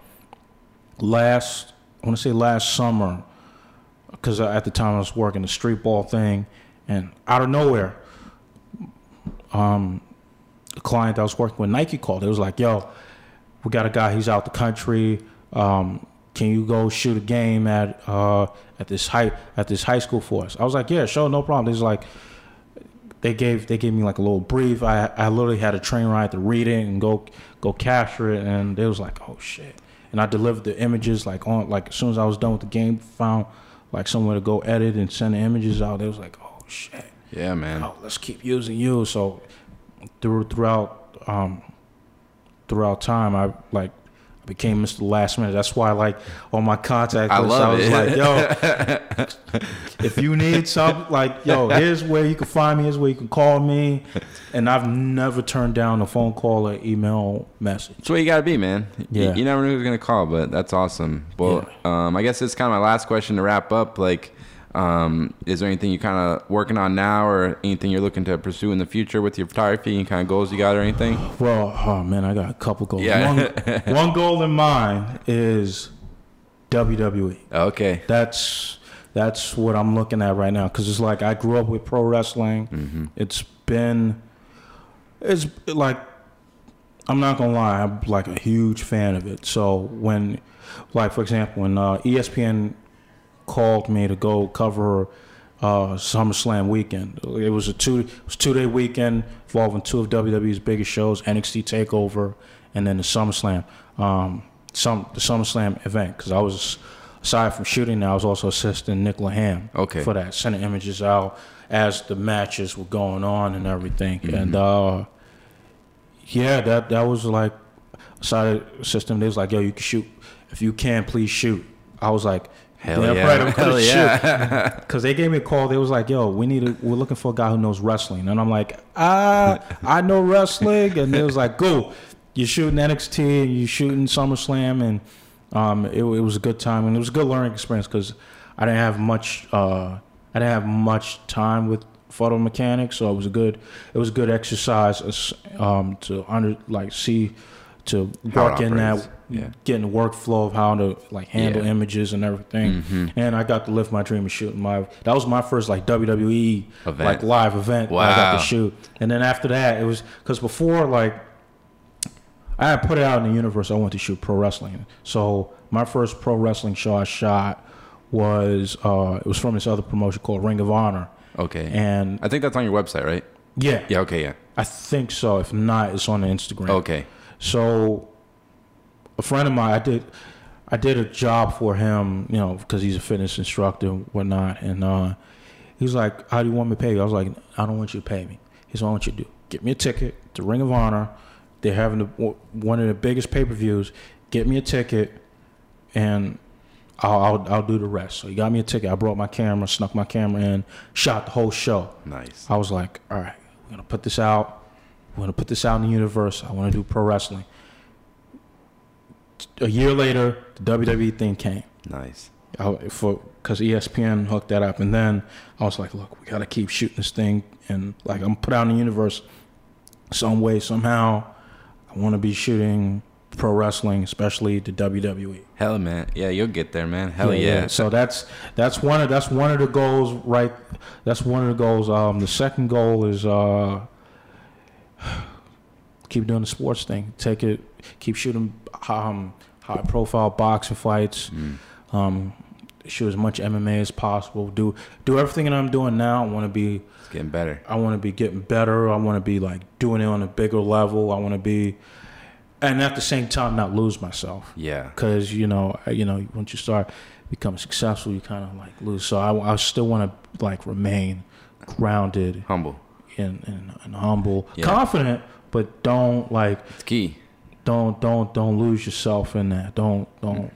last i want to say last summer because at the time i was working the street ball thing and out of nowhere um a client that I was working with nike called it was like yo we got a guy he's out the country um can you go shoot a game at uh at this high at this high school for us i was like yeah sure no problem He's like they gave they gave me like a little brief. I I literally had a train ride to read it and go go capture it, and it was like, oh shit. And I delivered the images like on like as soon as I was done with the game, found like somewhere to go edit and send the images out. It was like, oh shit, Yeah, man. oh let's keep using you. So through throughout um throughout time, I like became Mr. Last Minute. That's why like on my contact I list, I, was it. like, yo, if you need something, like, yo, here's where you can find me. Here's where you can call me. And I've never turned down a phone call or email message. That's where you gotta be, man. You- Yeah. You, never knew who was gonna call, but that's awesome. Well, um, I guess it's kind of my last question to wrap up. Like, um, is there anything you're kind of working on now, or anything you're looking to pursue in the future with your photography and kind of goals you got, or anything? Well, oh man, I got a couple goals. Yeah. One, one goal in mind is WWE. Okay. That's that's what I'm looking at right now because it's like I grew up with pro wrestling. Mm-hmm. It's been it's like I'm not gonna lie, I'm like a huge fan of it. So when, like for example, when uh, ESPN called me to go cover uh, SummerSlam weekend, it was a two it was two day weekend involving two of WWE's biggest shows, NXT Takeover, and then the SummerSlam, um, some the SummerSlam event. Because I was aside from shooting, I was also assisting Nick Laham Okay. for that, sending images out as the matches were going on and everything, and. uh yeah, that that was like side system. They was like, yo, you can shoot. If you can, please shoot. I was like, Hell damn yeah. right, I'm Hell yeah. Because they gave me a call. They was like, yo, we need a, we're looking for a guy who knows wrestling. And I'm like, ah, I know wrestling. And they was like, go. You're shooting NXT and you're shooting SummerSlam. And um, it, it was a good time. And it was a good learning experience because I didn't have much, uh, I didn't have much time with photo mechanics. So it was a good, it was a good exercise um, to under, like see, to work in that, Yeah. getting the workflow of how to like handle Yeah. images and everything. Mhm. And I got to live my dream of shooting my. That was my first like WWE Event. like live event. Where I got to shoot, and then after that, it was because before like I had put it out in the universe. I wanted to shoot pro wrestling. So my first pro wrestling show I shot was uh it was from this other promotion called Ring of Honor, Okay. and I think that's on your website, right? yeah, Yeah. Okay. Yeah. I think so. If not, it's on the Instagram. Okay. So, a friend of mine, I did, I did a job for him, you know, because he's a fitness instructor and whatnot. And uh, he was like, "How do you want me to pay you?" I was like, "I don't want you to pay me." He said, "Why don't you do?" get me a ticket to Ring of Honor. They're having the, one of the biggest pay per views. Get me a ticket, and I'll, I'll I'll do the rest. So he got me a ticket. I brought my camera, snuck my camera in, shot the whole show. Nice. I was like, all right, we're gonna put this out. We're gonna put this out in the universe. I want to do pro wrestling. A year later, the WWE thing came. Nice. I, for because ESPN hooked that up, and then I was like, look, we gotta keep shooting this thing, and like I'm put out in the universe some way somehow. I want to be shooting pro wrestling, especially the WWE. Hell, man. Yeah, you'll get there, man. Hell yeah. So that's that's one of that's one of the goals, right? That's one of the goals. Um, the second goal is uh, keep doing the sports thing. Take it, keep shooting um, high profile boxing fights. Mm. Um, shoot as much MMA as possible. Do do everything that I'm doing now. I want to be. It's getting better. I want to be getting better. I want to be like doing it on a bigger level. I want to be, and at the same time, not lose myself. Yeah. Because you know, you know, once you start becoming successful, you kind of like lose. So I, I still want to like remain grounded Humble. And, and, and humble, Yeah. confident, but don't like It's key. don't don't don't lose yourself in that. Don't don't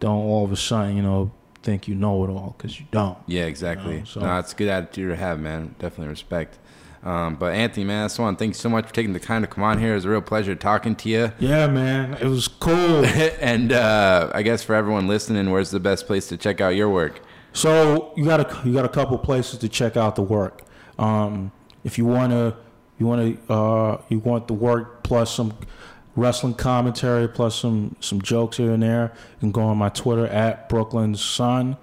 don't all of a sudden you know think you know it all because you don't. Yeah, exactly. You know, so- No, it's a good attitude to have, man. Definitely respect. Um, but Anthony, man, I just want to thank you so much for taking the time to come on here. It was a real pleasure talking to you. Yeah, man, it was cool. and uh, I guess for everyone listening, where's the best place to check out your work? So you got a you got a couple places to check out the work. Um, if you wanna you wanna uh, you want the work plus some wrestling commentary plus some some jokes here and there, you can go on my Twitter at Brooklyn Sun.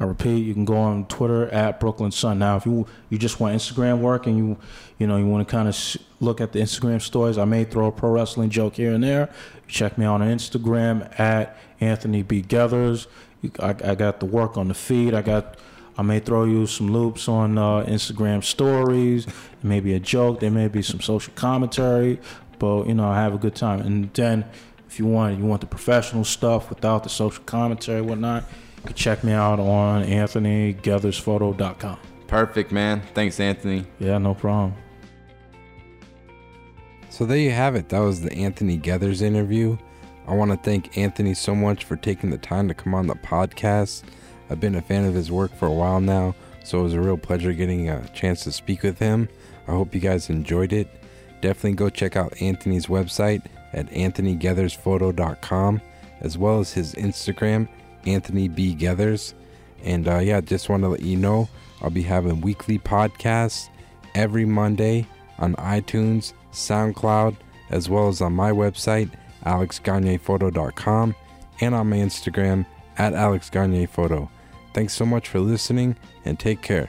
I repeat, you can go on Twitter at Brooklyn Sun. Now, if you you just want Instagram work and you you know you want to kind of look at the Instagram stories, I may throw a pro wrestling joke here and there. Check me out on Instagram at Anthony B Geathers. You- I, I got the work on the feed. I got. I may throw you some loops on uh, Instagram stories. Maybe a joke. There may be some social commentary, but you know I have a good time. And then, if you want, you want the professional stuff without the social commentary, whatnot. You can check me out on AnthonyGeathersPhoto.com. Perfect, man. Thanks, Anthony. Yeah, no problem. So there you have it. That was the Anthony Geathers interview. I want to thank Anthony so much for taking the time to come on the podcast. I've been a fan of his work for a while now, so it was a real pleasure getting a chance to speak with him. I hope you guys enjoyed it. Definitely go check out Anthony's website at anthonygeathersPhoto.com as well as his Instagram, Anthony B. Geathers. And uh, yeah, just want to let you know I'll be having weekly podcasts every Monday on iTunes, SoundCloud, as well as on my website, alexgagnephoto.com, and on my Instagram at alexgagnephoto. Thanks so much for listening and take care.